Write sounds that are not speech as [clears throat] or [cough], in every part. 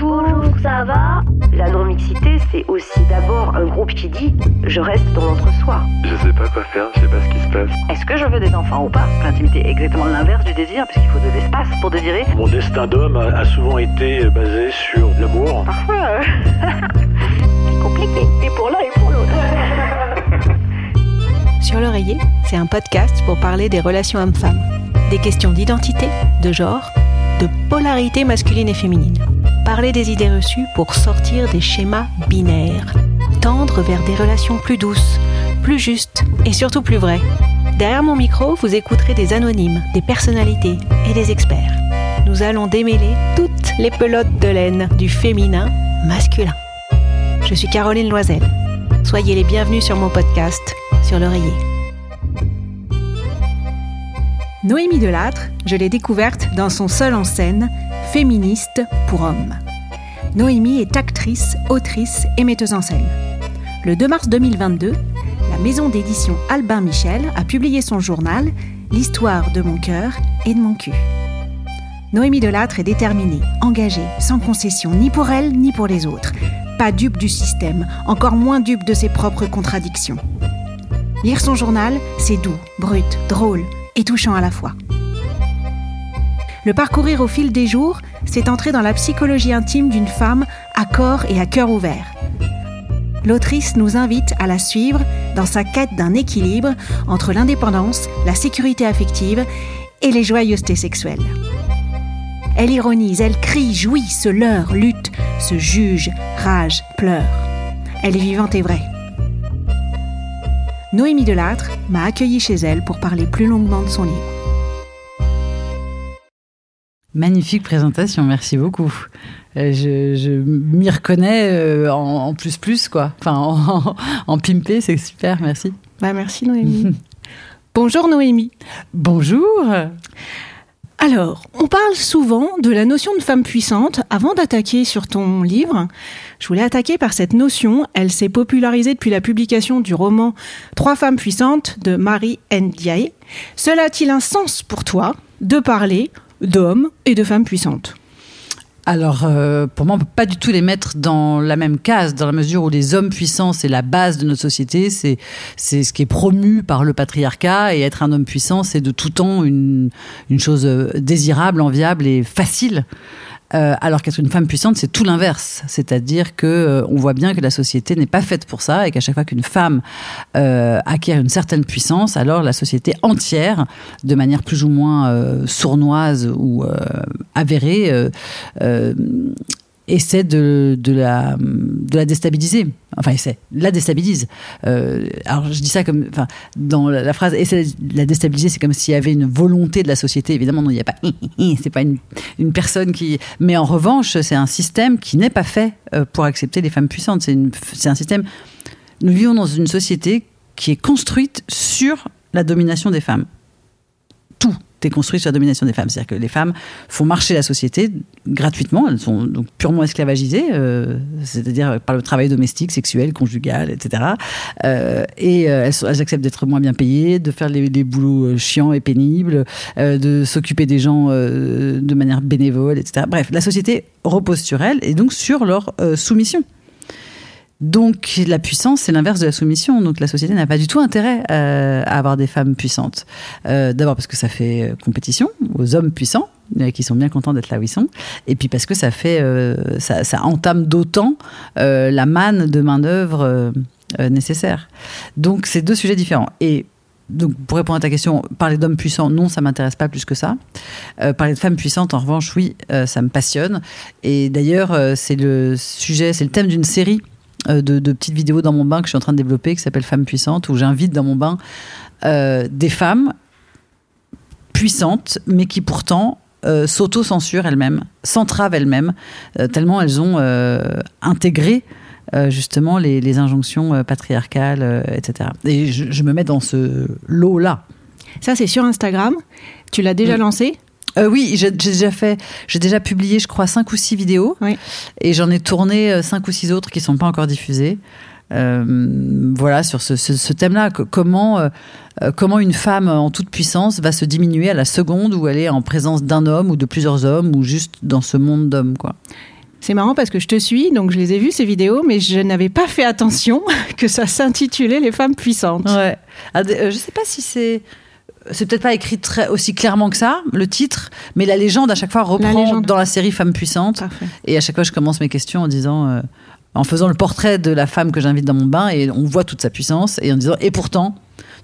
Bonjour, ça va La non-mixité, c'est aussi d'abord un groupe qui dit je reste dans l'entre-soi. Je sais pas quoi faire, je sais pas ce qui se passe. Est-ce que je veux des enfants ou pas L'intimité est exactement l'inverse du désir, puisqu'il faut de l'espace pour désirer. Mon destin d'homme a, souvent été basé sur l'amour. Parfois, euh, [laughs] C'est compliqué. Et pour l'un et pour l'autre. [laughs] Sur l'oreiller, c'est un podcast pour parler des relations hommes-femmes, des questions d'identité, de genre, de polarité masculine et féminine. Parler des idées reçues pour sortir des schémas binaires, tendre vers des relations plus douces, plus justes et surtout plus vraies. Derrière mon micro, vous écouterez des anonymes, des personnalités et des experts. Nous allons démêler toutes les pelotes de laine du féminin masculin. Je suis Caroline Loisel. Soyez les bienvenus sur mon podcast sur l'oreiller. Noémie Delattre, je l'ai découverte dans son seul en scène, Féministe pour hommes. Noémie est actrice, autrice et metteuse en scène. Le 2 mars 2022, la maison d'édition Albin Michel a publié son journal L'histoire de mon cœur et de mon cul. Noémie Delattre est déterminée, engagée, sans concession, ni pour elle ni pour les autres. Pas dupe du système, encore moins dupe de ses propres contradictions. Lire son journal, c'est doux, brut, drôle et touchant à la fois. Le parcourir au fil des jours, c'est entrer dans la psychologie intime d'une femme à corps et à cœur ouvert. L'autrice nous invite à la suivre dans sa quête d'un équilibre entre l'indépendance, la sécurité affective et les joyeusetés sexuelles. Elle ironise, elle crie, jouit, se leurre, lutte, se juge, rage, pleure. Elle est vivante et vraie. Noémie Delattre m'a accueillie chez elle pour parler plus longuement de son livre. Magnifique présentation, merci beaucoup. Euh, je je m'y reconnais euh, en, en plus plus quoi. Enfin [laughs] en, en pimpé, c'est super, merci. Bah merci Noémie. [laughs] Bonjour Noémie. Bonjour. Alors, on parle souvent de la notion de femme puissante. Avant d'attaquer sur ton livre, je voulais attaquer par cette notion. Elle s'est popularisée depuis la publication du roman Trois femmes puissantes de Marie Ndiaye. Cela a-t-il un sens pour toi de parler d'hommes et de femmes puissantes Alors, euh, pour moi, on peut pas du tout les mettre dans la même case, dans la mesure où les hommes puissants, c'est la base de notre société, c'est c'est ce qui est promu par le patriarcat, et être un homme puissant, c'est de tout temps une, une chose euh, désirable, enviable et facile. Euh, alors qu'être une femme puissante, c'est tout l'inverse. C'est-à-dire que euh, on voit bien que la société n'est pas faite pour ça et qu'à chaque fois qu'une femme euh, acquiert une certaine puissance, alors la société entière, de manière plus ou moins euh, sournoise ou avérée, essaie de, la, de la déstabiliser. Enfin, essaie, la déstabilise. Euh, alors, je dis ça comme. Enfin, dans la, phrase essaie de la déstabiliser, c'est comme s'il y avait une volonté de la société. Évidemment, non, il n'y a pas. [laughs] C'est pas une, une personne qui. Mais en revanche, c'est un système qui n'est pas fait euh, pour accepter les femmes puissantes. C'est un système. Nous vivons dans une société qui est construite sur la domination des femmes. Tout est construit sur la domination des femmes. C'est-à-dire que les femmes font marcher la société gratuitement. Elles sont donc purement esclavagisées, euh, c'est-à-dire par le travail domestique, sexuel, conjugal, etc. Euh, et euh, elles, sont- elles acceptent d'être moins bien payées, de faire les, boulots euh, chiants et pénibles, euh, de s'occuper des gens euh, de manière bénévole, etc. Bref, la société repose sur elles et donc sur leur euh, soumission. Donc la puissance, c'est l'inverse de la soumission. Donc la société n'a pas du tout intérêt euh, à avoir des femmes puissantes. Euh, D'abord parce que ça fait euh, compétition aux hommes puissants qui sont bien contents d'être là où ils sont, et puis parce que ça fait, ça, entame d'autant la manne de main d'œuvre nécessaire. Donc c'est deux sujets différents. Et donc, pour répondre à ta question, parler d'hommes puissants, non, ça m'intéresse pas plus que ça. Parler de femmes puissantes, en revanche, oui, ça me passionne. Et d'ailleurs, c'est le sujet, c'est le thème d'une série de, de petites vidéos dans mon bain que je suis en train de développer, qui s'appelle Femmes puissantes, où j'invite dans mon bain euh, des femmes puissantes, mais qui pourtant euh, s'auto-censurent elles-mêmes, s'entravent elles-mêmes, euh, tellement elles ont euh, intégré euh, justement les, les injonctions euh, patriarcales, euh, etc. Et je, je me mets dans ce lot-là. Ça, c'est sur Instagram. Tu l'as déjà Oui. lancé? Euh, oui, j'ai déjà fait, j'ai déjà publié, je crois, cinq ou six vidéos, Oui. et j'en ai tourné euh, cinq ou six autres qui sont pas encore diffusées. Euh, voilà sur ce, ce- ce thème-là, comment euh, euh, comment une femme en toute puissance va se diminuer à la seconde où elle est en présence d'un homme ou de plusieurs hommes ou juste dans ce monde d'hommes, quoi? C'est marrant parce que je te suis, donc je les ai vues ces vidéos, mais je n'avais pas fait attention [laughs] que ça s'intitulait Les femmes puissantes. Ouais. Ah, euh, je sais pas si c'est. C'est peut-être pas écrit très, aussi clairement que ça, le titre, mais la légende à chaque fois reprend dans la série Femmes puissantes. Parfait. Et à chaque fois, je commence mes questions en disant, euh, en faisant le portrait de la femme que j'invite dans mon bain, et on voit toute sa puissance, et en disant, et pourtant,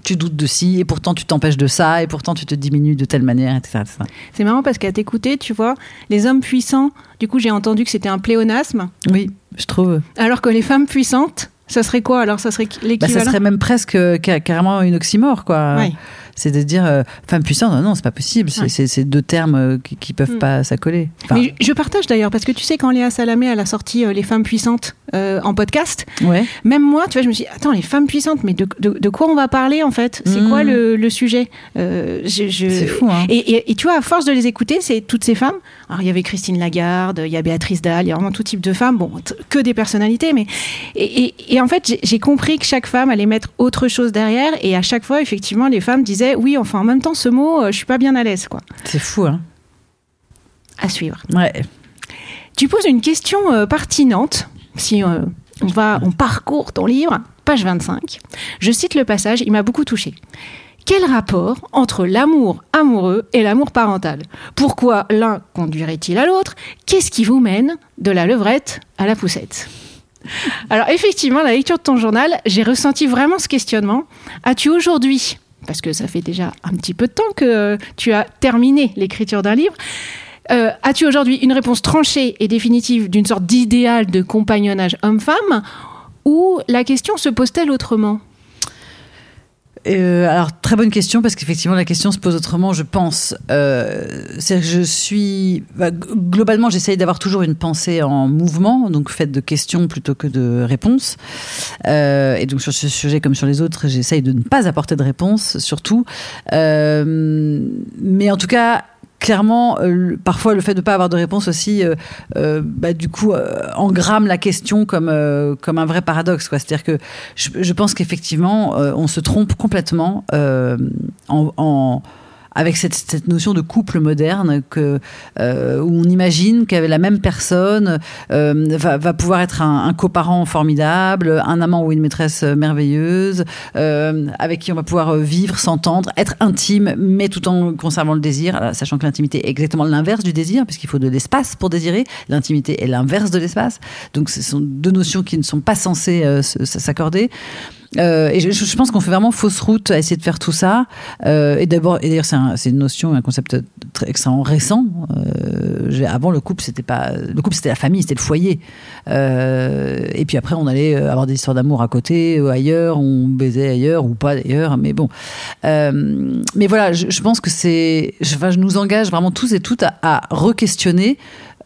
tu doutes de ci, et pourtant tu t'empêches de ça, et pourtant tu te diminues de telle manière, etc. etc. C'est marrant parce qu'à t'écouter, tu vois, les hommes puissants, du coup j'ai entendu que c'était un pléonasme, Oui, je trouve. alors que les femmes puissantes, ça serait quoi? Alors Ça serait Bah, l'équivalent? ça serait même presque euh, ca- carrément une oxymore, quoi. Ouais. C'est de dire euh, femme puissante, non, non, c'est pas possible. C'est Ouais. deux termes euh, qui, qui peuvent Mm. pas s'accoler. Enfin, Mais je je partage d'ailleurs, parce que tu sais, quand Léa Salamé elle a sorti euh, Les femmes puissantes euh, en podcast, ouais. même moi, tu vois, je me suis dit, attends, les femmes puissantes, mais de, de- de quoi on va parler en fait? C'est quoi le, le sujet? Je- je- C'est fou, hein. Et, et- et tu vois, à force de les écouter, c'est toutes ces femmes. Alors, il y avait Christine Lagarde, il y a Béatrice Dalle, il y a vraiment tout type de femmes. Bon, que des personnalités, mais. Et, et- en fait, j'ai compris que chaque femme allait mettre autre chose derrière. Et à chaque fois, effectivement, les femmes disaient, oui, enfin, en même temps, ce mot, euh, je suis pas bien à l'aise, quoi. C'est fou, hein. À suivre. Ouais. Tu poses une question euh, pertinente. Si euh, on va, on parcourt ton livre, page 25. Je cite le passage, il m'a beaucoup touché. Quel rapport entre l'amour amoureux et l'amour parental? Pourquoi l'un conduirait-il à l'autre? Qu'est-ce qui vous mène de la levrette à la poussette? Alors effectivement, à la lecture de ton journal, j'ai ressenti vraiment ce questionnement. As-tu aujourd'hui, parce que ça fait déjà un petit peu de temps que tu as terminé l'écriture d'un livre, euh, As-tu aujourd'hui une réponse tranchée et définitive d'une sorte d'idéal de compagnonnage homme-femme ou la question se pose-t-elle autrement? Euh, alors, très bonne question, parce qu'effectivement, la question se pose autrement, je pense. Euh, que je suis. bah, globalement, j'essaye d'avoir toujours une pensée en mouvement, donc faite de questions plutôt que de réponses. Euh, et donc, sur ce sujet comme sur les autres, j'essaye de ne pas apporter de réponse, surtout. Euh, mais en tout cas. Clairement, euh, parfois le fait de ne pas avoir de réponse aussi, euh, euh, bah, du coup, engramme la question comme, un vrai paradoxe. C'est-à-dire que je, pense qu'effectivement, on se trompe complètement en, en- avec cette, notion de couple moderne que, euh, où on imagine que la même personne euh, va, pouvoir être un, coparent formidable, un amant ou une maîtresse merveilleuse, euh, avec qui on va pouvoir vivre, s'entendre, être intime, mais tout en conservant le désir, sachant que l'intimité est exactement l'inverse du désir, puisqu'il faut de l'espace pour désirer. L'intimité est l'inverse de l'espace. Donc ce sont deux notions qui ne sont pas censées euh, s'accorder. Euh, et je, pense qu'on fait vraiment fausse route à essayer de faire tout ça. Euh, et d'abord, d'ailleurs, c'est un- c'est une notion, un concept très extrêmement récent. Euh, avant, le couple, c'était pas le couple, c'était la famille, c'était le foyer. Et puis après, on allait avoir des histoires d'amour à côté, ailleurs, on baisait ailleurs ou pas d'ailleurs. Mais bon, mais voilà, je, pense que c'est, je, nous engage vraiment tous et toutes à re-questionner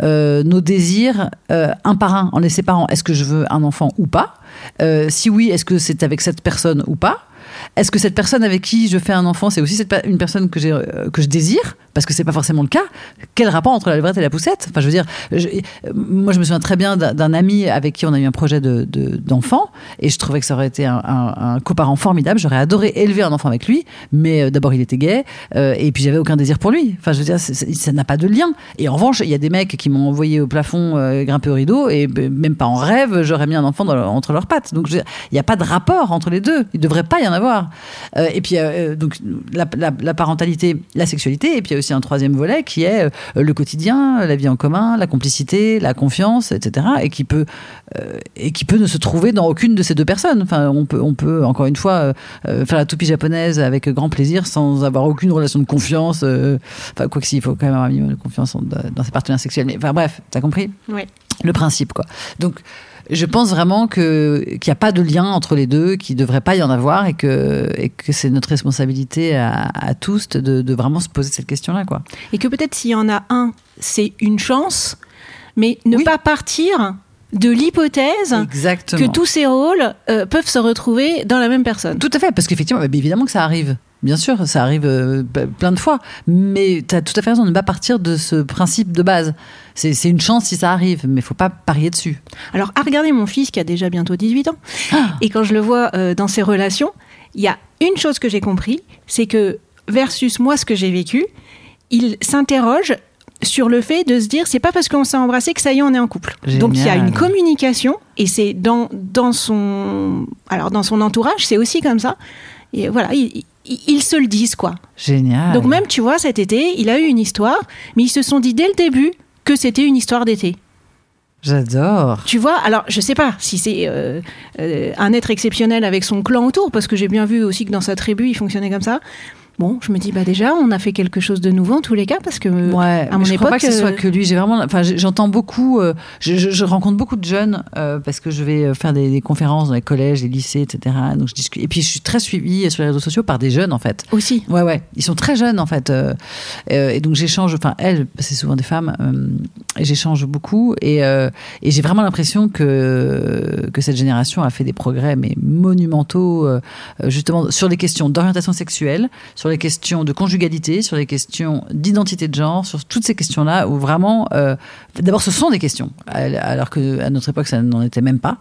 euh, nos désirs euh, un par un, en les séparant. Est-ce que je veux un enfant ou pas? Euh, Si oui, est-ce que c'est avec cette personne ou pas? Est-ce que cette personne avec qui je fais un enfant, c'est aussi cette une personne que, que je désire? Parce que c'est pas forcément le cas. Quel rapport entre la levrette et la poussette? Enfin, je veux dire, moi, je me souviens très bien d'un, ami avec qui on a eu un projet de, de- d'enfant, et je trouvais que ça aurait été un, un, un coparent formidable. J'aurais adoré élever un enfant avec lui, mais euh, d'abord, il était gay, euh, et puis j'avais aucun désir pour lui. Enfin, je veux dire, ça n'a pas de lien. Et en revanche, il y a des mecs qui m'ont envoyé au plafond euh, grimper au rideau, et même pas en rêve, j'aurais mis un enfant entre leurs pattes. Donc, il n'y a pas de rapport entre les deux. Il ne devrait pas y en avoir. Et puis, donc, la, parentalité, la sexualité, et puis il y a aussi un troisième volet qui est euh, le quotidien, la vie en commun, la complicité, la confiance, etc. Et qui peut, euh, et qui peut ne se trouver dans aucune de ces deux personnes. Enfin, on peut, on peut encore une fois euh, faire la toupie japonaise avec grand plaisir sans avoir aucune relation de confiance. euh, Enfin, quoi que si, il faut quand même avoir un minimum de confiance dans ses partenaires sexuels. Mais enfin, bref, t'as compris? Oui. le principe, quoi. Donc, je pense vraiment que qu'il n'y a pas de lien entre les deux, qu'il ne devrait pas y en avoir, et que et que c'est notre responsabilité à, à tous de, de vraiment se poser cette question-là, quoi. Et que peut-être s'il y en a un, c'est une chance, mais ne Oui. pas partir de l'hypothèse que tous ces rôles euh, peuvent se retrouver dans la même personne. Tout à fait, parce qu'effectivement, bah, évidemment que ça arrive. Bien sûr, ça arrive euh, p- plein de fois. Mais tu as tout à fait raison de ne pas partir de ce principe de base. C'est c'est une chance si ça arrive, mais il faut pas parier dessus. Alors, à regarder mon fils qui a déjà bientôt 18 ans, et quand je le vois euh, dans ses relations, il y a une chose que j'ai compris, c'est que versus moi ce que j'ai vécu, il s'interroge sur le fait de se dire c'est pas parce qu'on s'est embrassé que ça y est on est en couple. Génial. Donc il y a une communication et c'est dans dans son alors dans son entourage c'est aussi comme ça. Et voilà ils, se le disent quoi. Génial. Donc même tu vois cet été il a eu une histoire mais ils se sont dit dès le début que c'était une histoire d'été. J'adore. Tu vois, alors je sais pas si c'est euh, euh, un être exceptionnel avec son clan autour, parce que j'ai bien vu aussi que dans sa tribu, il fonctionnait comme ça. Bon, je me dis, bah déjà, on a fait quelque chose de nouveau en tous les cas, parce que Ouais, à mon je crois époque, pas que ce soit euh, que lui. J'ai vraiment, enfin, j'ai- j'entends beaucoup. euh, je, je- je rencontre beaucoup de jeunes euh, parce que je vais faire des, des conférences dans les collèges, les lycées, etc. Donc je discute. Et puis je suis très suivie sur les réseaux sociaux par des jeunes en fait. aussi. Ouais, ouais, ils sont très jeunes en fait. euh, et donc j'échange, enfin elles, c'est souvent des femmes, et j'échange beaucoup. Et, et j'ai vraiment l'impression que, que cette génération a fait des progrès, mais monumentaux, justement sur les questions d'orientation sexuelle, sur les questions de conjugalité, sur les questions d'identité de genre, sur toutes ces questions-là où vraiment, euh, d'abord ce sont des questions, alors que à notre époque ça n'en était même pas.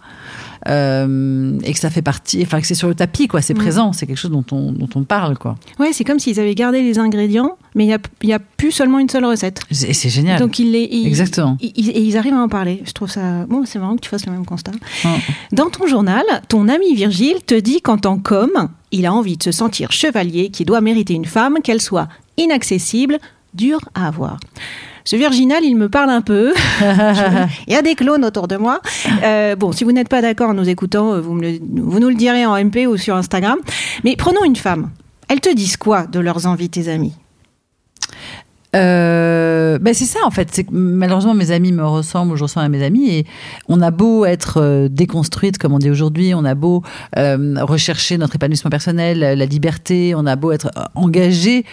Euh, et que ça fait partie, enfin que c'est sur le tapis, quoi, c'est présent, c'est quelque chose dont on, dont on parle, quoi. Ouais, c'est comme s'ils avaient gardé les ingrédients, mais il y a, y a plus seulement une seule recette. Et c'est génial. Donc ils les, ils- Exactement. ils- ils- et ils arrivent à en parler. Je trouve ça bon. C'est marrant que tu fasses le même constat. Dans ton journal, ton ami Virgile te dit qu'en tant qu'homme, il a envie de se sentir chevalier, qui doit mériter une femme, qu'elle soit inaccessible, dure à avoir. Ce virginal, il me parle un peu. [laughs] il y a des clones autour de moi. Euh, bon, si vous n'êtes pas d'accord en nous écoutant, euh, vous, me le- vous nous le direz en MP ou sur Instagram. Mais prenons une femme. Elles te disent quoi de leurs envies, tes amis Euh, ben c'est ça en fait. C'est que malheureusement mes amis me ressemblent, je ressemble à mes amis et on a beau être euh, déconstruite comme on dit aujourd'hui, on a beau euh, rechercher notre épanouissement personnel, la liberté, on a beau être engagé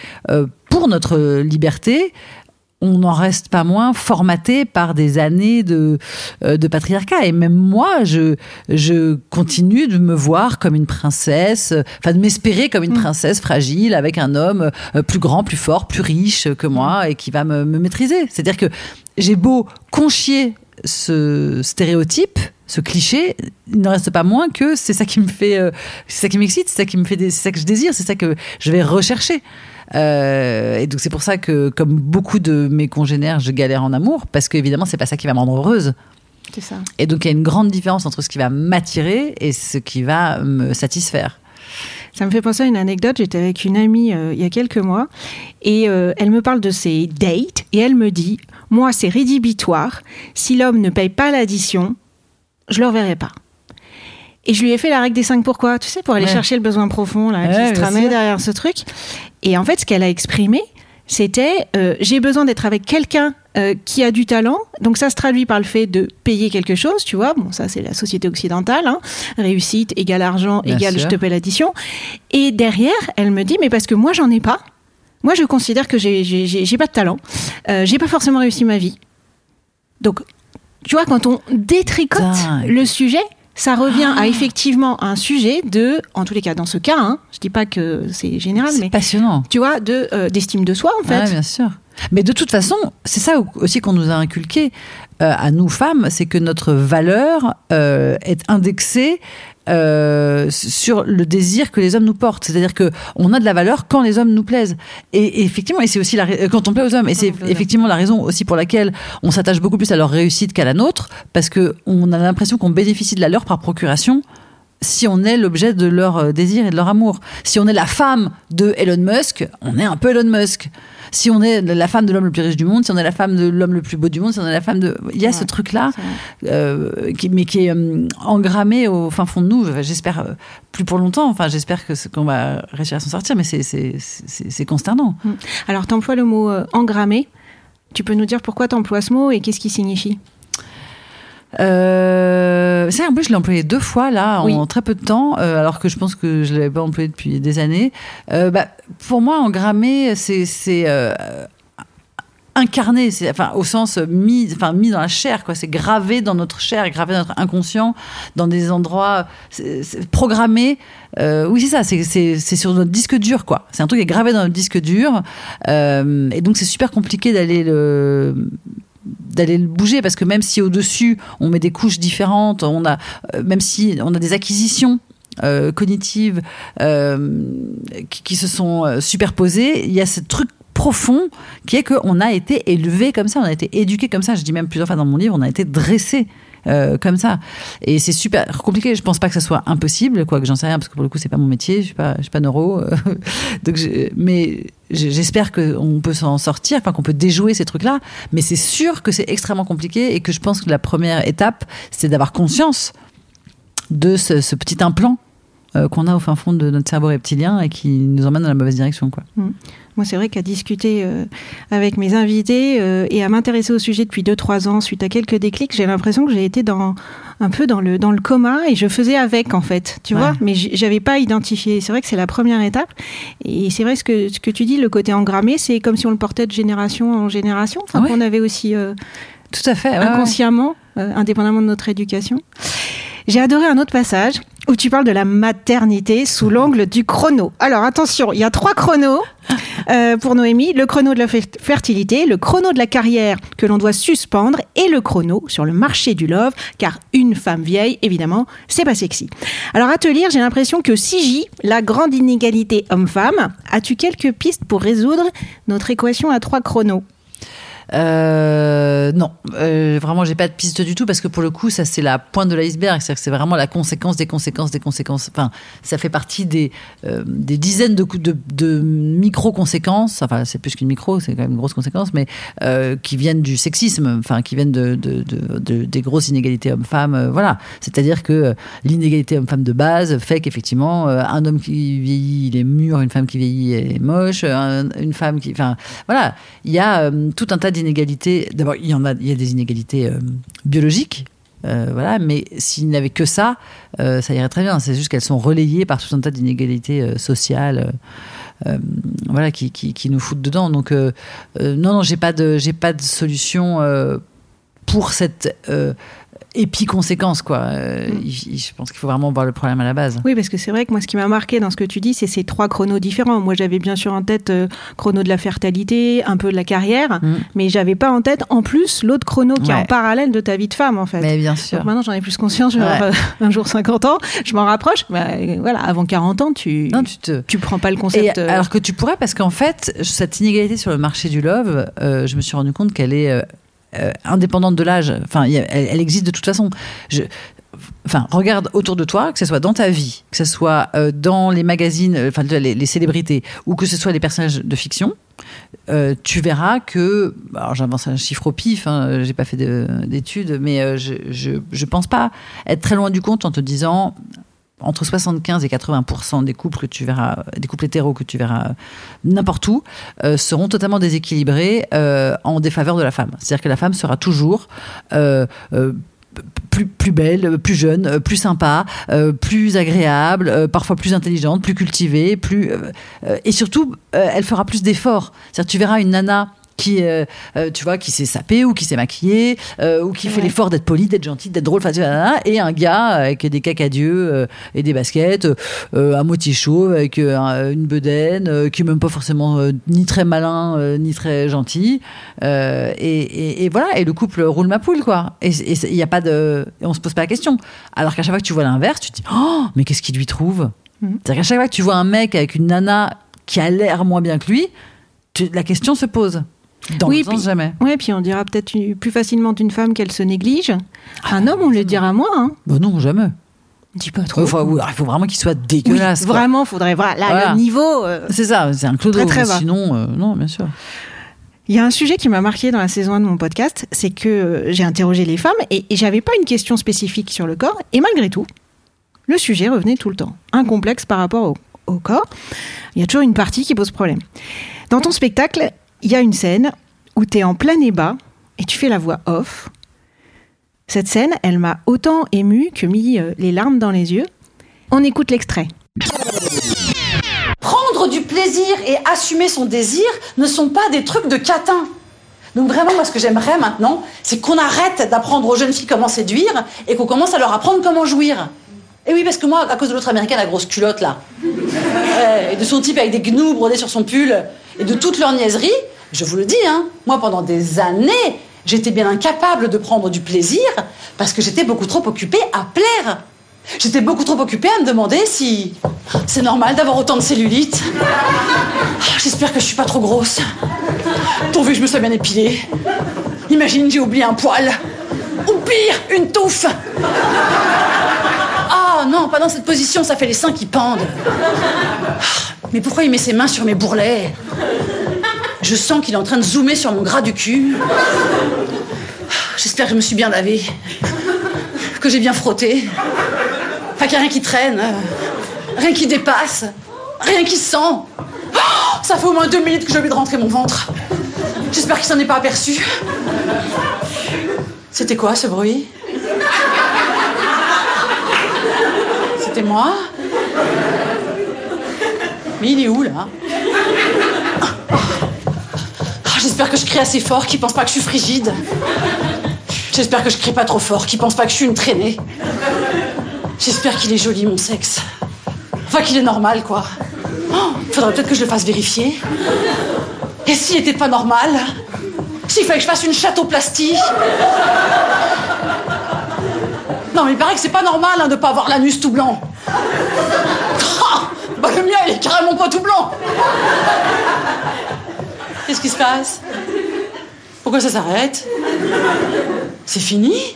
pour notre liberté. On n'en reste pas moins formaté par des années de, euh, de patriarcat. Et même moi, je, je continue de me voir comme une princesse, enfin de m'espérer comme une princesse fragile avec un homme euh, plus grand, plus fort, plus riche que moi et qui va me, me maîtriser. C'est-à-dire que j'ai beau conchier ce stéréotype, ce cliché, il ne reste pas moins que c'est ça qui me fait, euh, c'est ça qui m'excite, c'est ça qui me fait, c'est ça que je désire, c'est ça que je vais rechercher. Euh, et donc c'est pour ça que, comme beaucoup de mes congénères, je galère en amour parce qu'évidemment c'est pas ça qui va me rendre heureuse. C'est ça. Et donc il y a une grande différence entre ce qui va m'attirer et ce qui va me satisfaire. Ça me fait penser à une anecdote. J'étais avec une amie euh, il y a quelques mois et euh, elle me parle de ses dates et elle me dit Moi, c'est rédhibitoire. Si l'homme ne paye pas l'addition, je le reverrai pas. Et je lui ai fait la règle des cinq pourquoi, tu sais, pour aller Ouais. chercher le besoin profond là, Ouais, qui se tramait derrière ce truc. Et en fait, ce qu'elle a exprimé, c'était euh, j'ai besoin d'être avec quelqu'un euh, qui a du talent. Donc ça se traduit par le fait de payer quelque chose, tu vois. Bon, ça c'est la société occidentale. hein. Réussite égale argent Bien égale je te paie l'addition. Et derrière, elle me dit mais parce que moi j'en ai pas. Moi je considère que j'ai pas de talent. Euh, j'ai pas forcément réussi ma vie. Donc tu vois quand on détricote Dingue. le sujet. Ça revient à effectivement un sujet de, en tous les cas dans ce cas, hein, je dis pas que c'est général, mais passionnant. tu vois, de euh, d'estime de soi en fait. Ouais, bien sûr. Mais de toute façon, c'est ça aussi qu'on nous a inculqué euh, à nous femmes, c'est que notre valeur euh, est indexée euh, sur le désir que les hommes nous portent. C'est-à-dire que on a de la valeur quand les hommes nous plaisent. Et, et effectivement, et c'est aussi la, quand on plaît aux hommes. Et c'est effectivement la raison aussi pour laquelle on s'attache beaucoup plus à leur réussite qu'à la nôtre, parce que on a l'impression qu'on bénéficie de la leur par procuration si on est l'objet de leur désir et de leur amour. Si on est la femme de Elon Musk, on est un peu Elon Musk. Si on est la femme de l'homme le plus riche du monde, si on est la femme de l'homme le plus beau du monde, si on est la femme de... Il y a ce truc-là, euh, qui, mais qui est euh, engrammé au fin fond de nous. J'espère euh, plus pour longtemps. Enfin, j'espère que qu'on va réussir à s'en sortir, mais c'est- consternant. Alors, tu emploies le mot engrammé. Tu peux nous dire pourquoi tu emploies ce mot et qu'est-ce qu'il signifie? Euh, ça, en plus, je l'ai employé deux fois là en très peu de temps, euh, alors que je pense que je l'avais pas employé depuis des années. Euh, bah, pour moi, engrammer, c'est c'est euh, incarné, c'est enfin au sens mis, enfin mis dans la chair, quoi. C'est gravé dans notre chair, gravé dans notre inconscient, dans des endroits c'est- c'est programmé. Euh, oui, c'est ça. C'est c'est c'est sur notre disque dur, quoi. C'est un truc qui est gravé dans notre disque dur, euh, et donc c'est super compliqué d'aller le d'aller le bouger parce que même si au dessus on met des couches différentes, on a euh, même si on a des acquisitions euh, cognitives euh, qui, qui se sont superposées, il y a ce truc profond qui est qu'on a été élevé comme ça, on a été éduqué comme ça. Je dis même plusieurs fois dans mon livre, on a été dressé euh, comme ça. Et c'est super compliqué. Je pense pas que ça soit impossible, quoi que j'en sais rien, parce que pour le coup, c'est pas mon métier. Je suis pas, je suis pas neuro. [laughs] Donc, je- mais j'espère qu'on peut s'en sortir, enfin qu'on peut déjouer ces trucs-là. Mais c'est sûr que c'est extrêmement compliqué et que je pense que la première étape, c'est d'avoir conscience de ce, ce petit implant euh, qu'on a au fin fond de notre cerveau reptilien et qui nous emmène dans la mauvaise direction, quoi. Moi, c'est vrai qu'à discuter euh, avec mes invités euh, et à m'intéresser au sujet depuis 2-3 ans, suite à quelques déclics, j'ai l'impression que j'ai été dans, un peu dans le, dans le coma et je faisais avec, en fait. Tu Ouais. vois Mais j'avais pas identifié. C'est vrai que c'est la première étape. Et c'est vrai ce que, ce que tu dis, le côté engrammé, c'est comme si on le portait de génération en génération. Enfin, Ouais. qu'on avait aussi Tout à fait. ouais, inconsciemment, indépendamment de notre éducation. J'ai adoré un autre passage où tu parles de la maternité sous l'angle du chrono. Alors attention, il y a trois chronos euh, pour Noémie. Le chrono de la fer- fertilité, le chrono de la carrière que l'on doit suspendre et le chrono sur le marché du love, car une femme vieille, évidemment, c'est pas sexy. Alors à te lire, j'ai l'impression que CJ, la grande inégalité homme-femme, as-tu quelques pistes pour résoudre notre équation à trois chronos? Euh, non, euh, vraiment, j'ai pas de piste du tout parce que pour le coup, ça c'est la pointe de l'iceberg. C'est-à-dire que c'est vraiment la conséquence des conséquences des conséquences. Enfin, ça fait partie des, euh, des dizaines de, de, de micro-conséquences. Enfin, c'est plus qu'une micro, c'est quand même une grosse conséquence, mais euh, qui viennent du sexisme, enfin, qui viennent de, de, de- de- des grosses inégalités hommes-femmes. voilà. C'est-à-dire que l'inégalité homme-femme de base fait qu'effectivement, un homme qui vieillit, il est mûr, une femme qui vieillit, elle est moche, un- une femme qui. Enfin, voilà. Il y a tout un tas d'inégalités. D'abord, il y en a, il y a des inégalités euh, biologiques. euh, voilà, mais s'il n'y avait que ça, euh, ça irait très bien. C'est juste qu'elles sont relayées par tout un tas d'inégalités sociales, voilà, qui, qui, qui nous foutent dedans. Donc, non, non, j'ai pas pas de solution pour cette euh, épi-conséquence, quoi. Euh, il- je pense qu'il faut vraiment voir le problème à la base. Oui, parce que c'est vrai que moi, ce qui m'a marqué dans ce que tu dis, c'est ces trois chronos différents. Moi, j'avais bien sûr en tête euh, chrono de la fertilité, un peu de la carrière, Mm. mais j'avais pas en tête, en plus, l'autre chrono qui est en parallèle de ta vie de femme, en fait. Mais bien sûr. Donc maintenant, j'en ai plus conscience. Je vais Ouais. avoir, euh, [laughs] un jour 50 ans, je m'en rapproche. Bah, voilà, avant 40 ans, tu, Non, tu te. tu prends pas le Et concept. euh, alors que tu pourrais, parce qu'en fait, cette inégalité sur le marché du love, je me suis rendu compte qu'elle est euh, indépendante de l'âge. Enfin, elle, existe de toute façon. Enfin, regarde autour de toi, que ce soit dans ta vie, que ce soit euh, dans les magazines, euh, enfin les, célébrités, ou que ce soit les personnages de fiction. tu verras que, alors j'avance un chiffre au pif, hein, j'ai pas fait de- d'études, mais je, je, je pense pas être très loin du compte en te disant entre 75 et 80 des couples que tu verras, des couples hétéros que tu verras n'importe où, euh, seront totalement déséquilibrés euh, en défaveur de la femme. C'est-à-dire que la femme sera toujours euh, euh, plus, belle, plus jeune, euh, plus sympa, euh, plus agréable, euh, parfois plus intelligente, plus cultivée, plus euh, euh, et surtout euh, elle fera plus d'efforts. C'est-à-dire tu verras une nana qui, euh, euh, tu vois, qui s'est sapée ou qui s'est maquillée euh, ou qui fait Ouais. l'effort d'être polie, d'être gentille, d'être drôle, et un gars avec des cacadieux euh, et des baskets, à moitié chauve avec un- une bedaine, qui est même pas forcément ni très malin ni très gentil, et, et- et voilà, et le couple roule ma poule quoi. Et il y a pas de, on se pose pas la question. Alors qu'à chaque fois que tu vois l'inverse, tu te dis, oh, mais qu'est-ce qu'il lui trouve? Mhm. C'est-à-dire qu'à chaque fois que tu vois un mec avec une nana qui a l'air moins bien que lui, tu- la question se pose. Dans Oui, le sens puis- jamais. Ouais, puis on dira peut-être plus facilement d'une femme qu'elle se néglige. Un homme, on le dira moins. Hein. Bah non, jamais. Dis pas trop. Oui, il faut vraiment qu'il soit Oui, dégueulasse. vraiment, faudrait voir. Là, Voilà. le niveau. euh, C'est ça, c'est un clodo. Très, très bas. Sinon, euh, non, bien sûr. Il y a un sujet qui m'a marqué dans la saison 1 de mon podcast, c'est que euh, j'ai interrogé les femmes et, et j'avais pas une question spécifique sur le corps. Et malgré tout, le sujet revenait tout le temps. Un complexe par rapport au, au corps. Il y a toujours une partie qui pose problème. Dans ton spectacle, il y a une scène où tu es en plein ébat et tu fais la voix off. Cette scène, elle m'a autant émue que mis euh, les larmes dans les yeux. On écoute l'extrait. Prendre du plaisir et assumer son désir ne sont pas des trucs de catin. Donc vraiment, moi, ce que j'aimerais maintenant, c'est qu'on arrête d'apprendre aux jeunes filles comment séduire et qu'on commence à leur apprendre comment jouir. Et oui, parce que moi, à cause de l'autre américaine, la grosse culotte, là, [laughs] et de son type avec des gnous brodés sur son pull, et de toute leur niaiserie, je vous le dis, hein, moi, pendant des années, j'étais bien incapable de prendre du plaisir parce que j'étais beaucoup trop occupée à plaire. J'étais beaucoup trop occupée à me demander si c'est normal d'avoir autant de cellulite. Ah, J'espère que je suis pas trop grosse. Pourvu que je me sois bien épilée. Imagine, j'ai oublié un poil. Ou pire, une touffe. Ah non, pas dans cette position, ça fait les seins qui pendent. Ah, Mais pourquoi il met ses mains sur mes bourrelets? Je sens qu'il est en train de zoomer sur mon gras du cul. J'espère que je me suis bien lavée. Que j'ai bien frotté. Enfin, qu'il n'y a rien qui traîne. Rien qui dépasse. Rien qui sent. Oh, ça fait au moins deux minutes que j'ai oublié de rentrer mon ventre. J'espère qu'il s'en est pas aperçu. C'était quoi ce bruit? C'était moi? Mais il est où là? J'espère que je crie assez fort, qu'il pense pas que je suis frigide. J'espère que je crie pas trop fort, qu'il pense pas que je suis une traînée. J'espère qu'il est joli mon sexe. Enfin qu'il est normal quoi. Oh, faudrait peut-être que je le fasse vérifier. Et s'il était pas normal? S'il fallait que je fasse une châteauplastie Non mais il paraît que c'est pas normal hein, de pas avoir l'anus tout blanc. Ah, bah le mien il est carrément pas tout blanc. Qu'est-ce qui se passe Pourquoi ça s'arrête C'est fini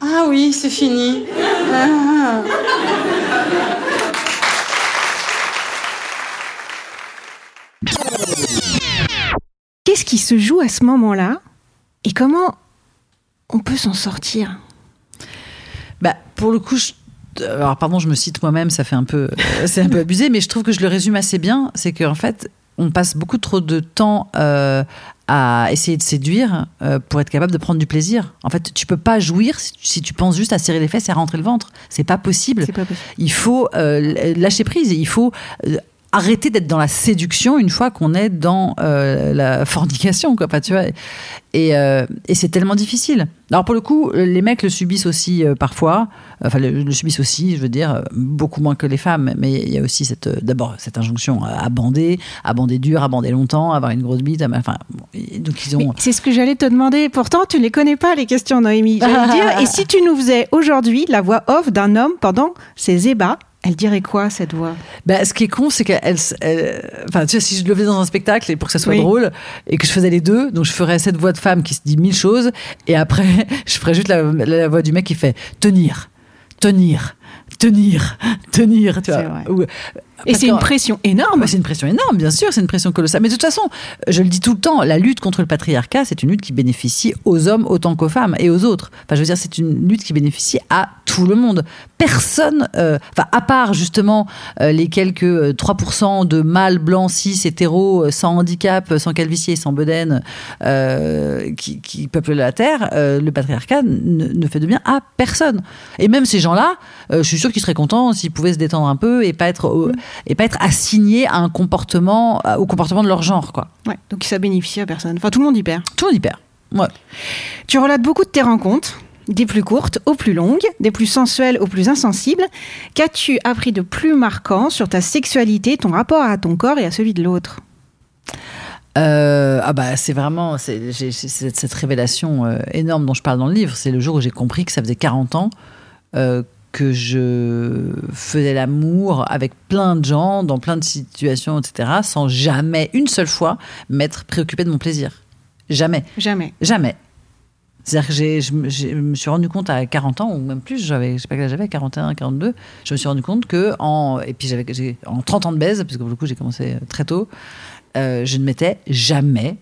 Ah oui, c'est fini. Ah. Qu'est-ce qui se joue à ce moment-là et comment on peut s'en sortir? Bah, pour le coup, je- alors pardon, je me cite moi-même, ça fait un peu, euh, c'est un peu abusé, mais je trouve que je le résume assez bien. C'est qu'en fait, on passe beaucoup trop de temps euh, à essayer de séduire euh, pour être capable de prendre du plaisir. En fait, tu peux pas jouir si tu, si tu penses juste à serrer les fesses et à rentrer le ventre. C'est pas possible. Pas possible. Il faut euh, lâcher prise. Il faut euh, arrêter d'être dans la séduction une fois qu'on est dans euh, la fornication, quoi. Enfin, tu vois. Et, euh, et c'est tellement difficile. Alors pour le coup, les mecs le subissent aussi euh, parfois. Enfin, le, le subissent aussi, je veux dire, beaucoup moins que les femmes. Mais il y a aussi cette, d'abord cette injonction à bander, à bander dur, à bander longtemps, à avoir une grosse bite. Enfin, donc ils ont. C'est ce que j'allais te demander. Pourtant, tu les connais pas, les questions, Noémie. Dire, [laughs] et si tu nous faisais aujourd'hui la voix off d'un homme pendant ses ébats, elle dirait quoi, cette voix? Bah, ce qui est con, c'est qu'elle, elle- enfin, tu sais, si je le faisais dans un spectacle et pour que ça soit Oui. drôle et que je faisais les deux, donc je ferais cette voix de femme qui se dit mille choses et après, [laughs] je ferais juste la, la voix du mec qui fait tenir, tenir, tenir, tenir, tu vois. vrai. Ou- Et c'est une pression énorme. C'est une pression énorme, bien sûr, c'est une pression colossale. Mais de toute façon, je le dis tout le temps, la lutte contre le patriarcat, c'est une lutte qui bénéficie aux hommes autant qu'aux femmes et aux autres. Enfin, je veux dire, c'est une lutte qui bénéficie à tout le monde. Personne, euh, enfin, à part justement euh, les quelques euh, 3% de mâles blancs, cis, hétéros, euh, sans handicap, euh, sans calvitie et sans bedaine, euh, qui, qui peuplent la Terre, euh, le patriarcat ne, ne fait de bien à personne. Et même ces gens-là, euh, je suis sûr qu'ils seraient contents s'ils pouvaient se détendre un peu et pas être, au- et pas être assignés à un comportement, au comportement de leur genre, quoi. Ouais, donc ça bénéficie à personne. Enfin, tout le monde y perd. Tout le monde y perd. Ouais. Tu relates beaucoup de tes rencontres, des plus courtes aux plus longues, des plus sensuelles aux plus insensibles. Qu'as-tu appris de plus marquant sur ta sexualité, ton rapport à ton corps et à celui de l'autre? Euh, ah bah c'est vraiment c'est, j'ai- c'est cette, cette révélation euh, énorme dont je parle dans le livre. C'est le jour où j'ai compris que ça faisait 40 ans euh, que je faisais l'amour avec plein de gens, dans plein de situations, etc., sans jamais, une seule fois, m'être préoccupé de mon plaisir. Jamais. Jamais. Jamais. C'est-à-dire que j'ai, je, me- j'ai- je me suis rendu compte à 40 ans, ou même plus, j'avais, je sais pas quel âge j'avais, 41, 42, je me suis rendu compte que, en, et puis j'avais, j'ai, en 30 ans de baise, parce que pour le coup j'ai commencé très tôt, euh, je ne m'étais jamais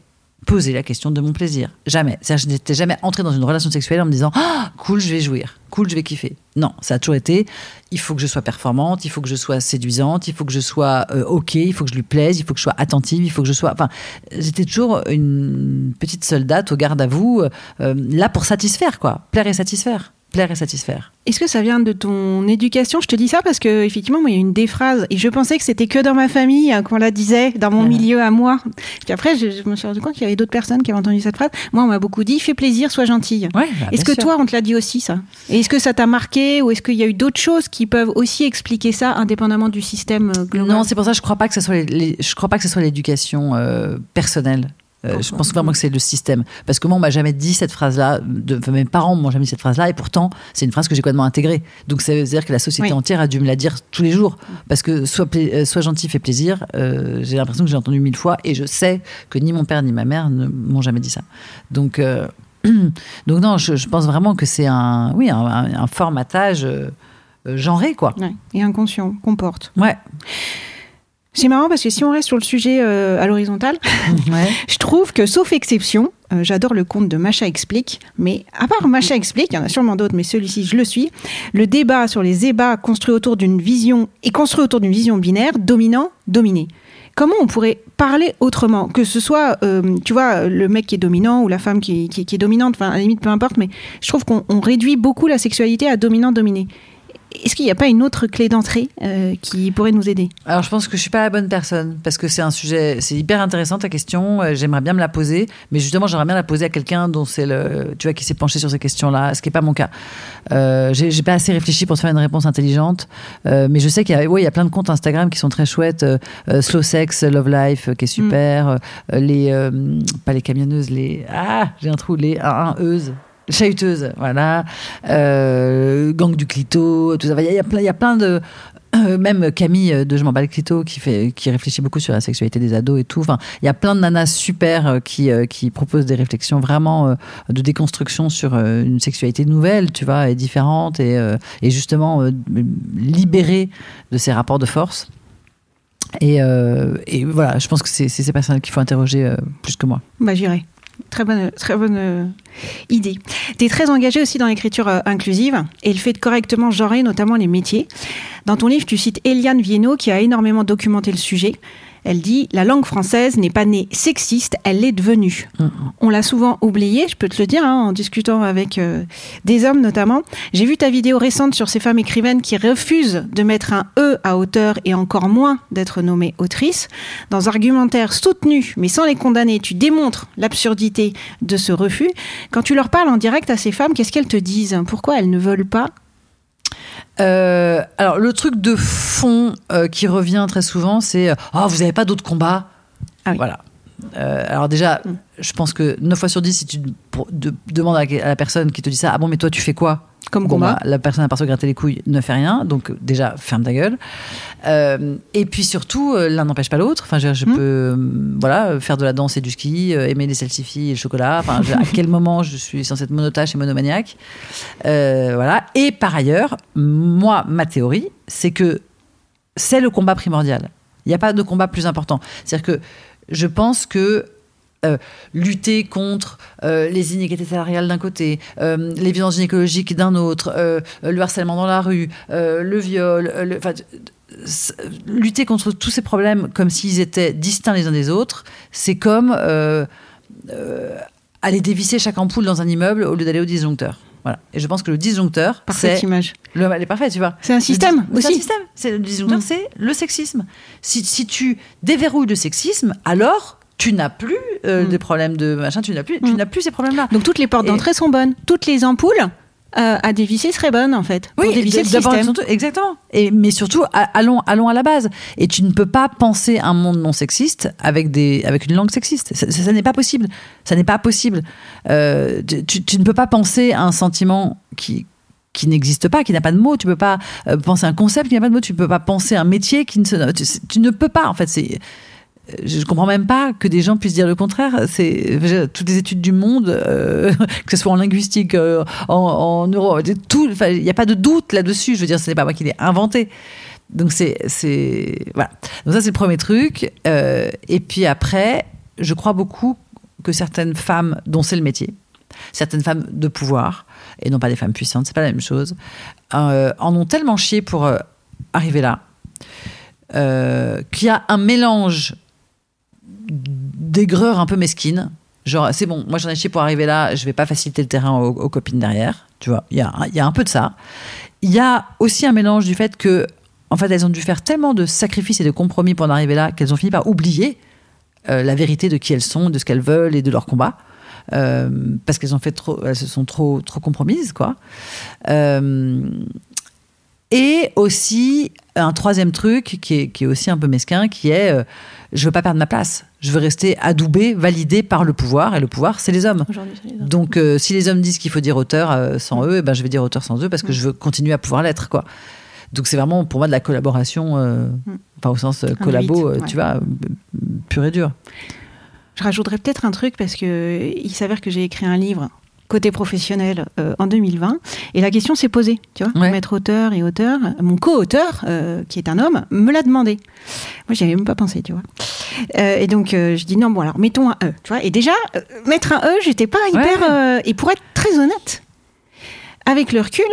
posé la question de mon plaisir. Jamais. Je n'étais jamais entrée dans une relation sexuelle en me disant Ah, cool, je vais jouir. Cool, je vais kiffer. Non, ça a toujours été il faut que je sois performante, il faut que je sois séduisante, il faut que je sois euh, OK, il faut que je lui plaise, il faut que je sois attentive, il faut que je sois. Enfin, j'étais toujours une petite soldate au garde à vous, euh, là pour satisfaire, quoi. Plaire et satisfaire. Plaire et satisfaire. Est-ce que ça vient de ton éducation? Je te dis ça parce que effectivement, moi, il y a une des phrases et je pensais que c'était que dans ma famille hein, qu'on la disait, dans mon Ouais. milieu à moi. Puis après, je, je me suis rendu compte qu'il y avait d'autres personnes qui avaient entendu cette phrase. Moi, on m'a beaucoup dit "Fais plaisir, sois gentille". Ouais, bah, Est-ce que sûr. toi, on te l'a dit aussi ça? Et est-ce que ça t'a marqué ou est-ce qu'il y a eu d'autres choses qui peuvent aussi expliquer ça, indépendamment du système euh, global? Non, c'est pour ça que je crois pas que ce soit les- les- je crois pas que ce soit l'éducation euh, personnelle Euh, je pense vraiment que c'est le système. Parce que moi, on m'a jamais dit cette phrase-là. Enfin, mes parents m'ont jamais dit cette phrase-là. Et pourtant, c'est une phrase que j'ai complètement intégrée. Donc, ça veut dire que la société Oui. entière a dû me la dire tous les jours. Parce que soit, euh, soit gentil fait plaisir. euh, j'ai l'impression que j'ai entendu mille fois. Et je sais que ni mon père ni ma mère ne m'ont jamais dit ça. Donc, euh, [clears throat] donc non, je, je pense vraiment que c'est un, oui, un, formatage genré, quoi. Ouais. Et inconscient, qu'on porte. Ouais. C'est marrant parce que si on reste sur le sujet euh, à l'horizontale, [laughs] ouais. je trouve que, sauf exception, euh, j'adore le conte de Macha Explique, mais à part Macha Explique, il y en a sûrement d'autres, mais celui-ci, je le suis, le débat sur les ébats construit autour d'une vision, et construit autour d'une vision binaire, dominant-dominé. Comment on pourrait parler autrement Que ce soit, euh, tu vois, le mec qui est dominant ou la femme qui, qui- qui est dominante, enfin, à la limite, peu importe, mais je trouve qu'on on réduit beaucoup la sexualité à dominant-dominé. Est-ce qu'il n'y a pas une autre clé d'entrée euh, qui pourrait nous aider? Alors, je pense que je suis pas la bonne personne parce que c'est un sujet, c'est hyper intéressant ta question. euh, J'aimerais bien me la poser, mais justement, j'aimerais bien la poser à quelqu'un dont c'est le, tu vois, qui s'est penché sur ces questions-là, ce qui est pas mon cas. Euh, j'ai j'ai pas assez réfléchi pour te faire une réponse intelligente, euh, mais je sais qu'il y a, ouais, il y a plein de comptes Instagram qui sont très chouettes. Slow Sex, Love Life, qui est super. euh, les, pas les camionneuses, les, ah, j'ai un trou, les 1 euse chahuteuse, voilà, euh, gang du clito, tout ça. Il y a- plein, il y a plein de, euh, même Camille de Je m'en bats le clito qui fait, qui réfléchit beaucoup sur la sexualité des ados et tout. Enfin, il y a plein de nanas super euh, qui, qui proposent des réflexions vraiment de déconstruction sur une sexualité nouvelle, tu vois, et différente et, et justement libérée de ces rapports de force. Et, et voilà, je pense que c'est ces personnes qu'il faut interroger plus que moi. Bah, j'irai. Très bonne, très bonne euh, idée. Tu es très engagé aussi dans l'écriture euh, inclusive et le fait de correctement genrer notamment les métiers. Dans ton livre, tu cites Eliane Viennot qui a énormément documenté le sujet. Elle dit La langue française n'est pas née sexiste, elle l'est devenue. On l'a souvent oublié, je peux te le dire, hein, en discutant avec euh, des hommes notamment. J'ai vu ta vidéo récente sur ces femmes écrivaines qui refusent de mettre un E à hauteur et encore moins d'être nommées autrices. Dans Argumentaire soutenu, mais sans les condamner, tu démontres l'absurdité de ce refus. Quand tu leur parles en direct à ces femmes, qu'est-ce qu'elles te disent? Pourquoi elles ne veulent pas Euh, alors, le truc de fond euh, qui revient très souvent, c'est Ah, vous n'avez pas d'autres combats? Ah oui. Voilà. Euh, alors, déjà, Mm. je pense que 9 fois sur 10, si tu pour- de- demandes à la, à la personne qui te dit ça, ah bon, mais toi, tu fais quoi? Comme Bon, combat bah, La personne, à part se gratter les couilles, ne fait rien. Donc, déjà, ferme ta gueule. Euh, et puis surtout, euh, l'un n'empêche pas l'autre. Enfin, je, je Mm. peux euh, voilà, faire de la danse et du ski, euh, aimer les salsifis et le chocolat. Enfin, je- à quel moment je suis censée être monotache et monomaniaque Euh, Voilà. Et par ailleurs, moi, ma théorie, c'est que c'est le combat primordial. Il n'y a pas de combat plus important. C'est-à-dire que je pense que euh, lutter contre euh, les inégalités salariales d'un côté, euh, les violences gynécologiques d'un autre, le harcèlement dans la rue, le viol, lutter contre tous ces problèmes comme s'ils étaient distincts les uns des autres, c'est comme aller dévisser chaque ampoule dans un immeuble au lieu d'aller au disjoncteur. Voilà. Et je pense que le disjoncteur, c'est image. le, elle est parfaite, tu vois. C'est un système Le aussi. système. C'est le disjoncteur, Mm. c'est le sexisme. Si, si tu déverrouilles le sexisme, alors tu n'as plus euh, Mm. des problèmes de machin, tu n'as plus, tu Mm. n'as plus ces problèmes-là. Donc toutes les portes d'entrée sont bonnes. Toutes les ampoules euh, à dévisser seraient bonnes en fait. Pour dévisser le système. surtout- exactement. Et, mais surtout, allons, allons à la base. Et tu ne peux pas penser un monde non sexiste avec, des, avec une langue sexiste. Ça, ça- ça n'est pas possible. Ça n'est pas possible. Euh, tu, ne peux pas penser un sentiment qui qui n'existe pas, qui n'a pas de mots. Tu peux pas euh, penser un concept qui n'a pas de mots. Tu peux pas penser un métier qui ne se. Tu, tu ne peux pas. En fait, c'est. Je comprends même pas que des gens puissent dire le contraire. C'est toutes les études du monde, euh, [laughs] que ce soit en linguistique, euh, en, en Il n'y a pas de doute là-dessus. Je veux dire, ce n'est pas moi qui l'ai inventé. Donc c'est voilà. Donc ça c'est le premier truc. Euh, et puis après, je crois beaucoup que certaines femmes dont c'est le métier, certaines femmes de pouvoir et non pas des femmes puissantes, c'est pas la même chose, euh, en ont tellement chié pour euh, arriver là euh, qu'il y a un mélange d'aigreur un peu mesquine. Genre, c'est bon, moi j'en ai chié pour arriver là, je vais pas faciliter le terrain aux, copines derrière. Tu vois, il y a, y a un peu de ça. Il y a aussi un mélange du fait que, en fait, elles ont dû faire tellement de sacrifices et de compromis pour en arriver là qu'elles ont fini par oublier euh, la vérité de qui elles sont, de ce qu'elles veulent et de leur combat. Euh, parce qu'elles ont fait trop, elles se sont trop, trop compromises, quoi. Euh, Et aussi, un troisième truc qui est, qui est aussi un peu mesquin, qui est euh, je veux pas perdre ma place. Je veux rester adoubé, validé par le pouvoir, et le pouvoir, c'est les hommes. Les hommes. Donc, euh, si les hommes disent qu'il faut dire auteur euh, sans eux, eh ben, je vais dire auteur sans eux parce que je veux continuer à pouvoir l'être, quoi. Donc, c'est vraiment pour moi de la collaboration, euh, enfin au sens collabo, ouais. tu vois, pur et dur. Je rajouterais peut-être un truc parce que il s'avère que j'ai écrit un livre côté professionnel euh, en 2020 et la question s'est posée, tu vois, Ouais. mettre auteur et auteur. Mon co-auteur, euh, qui est un homme, me l'a demandé. Moi, j'y avais même pas pensé, tu vois. Euh, et donc, je dis non, bon, alors mettons un E, tu vois. Et déjà, mettre un E, j'étais pas hyper. Ouais. et pour être très honnête, avec le recul,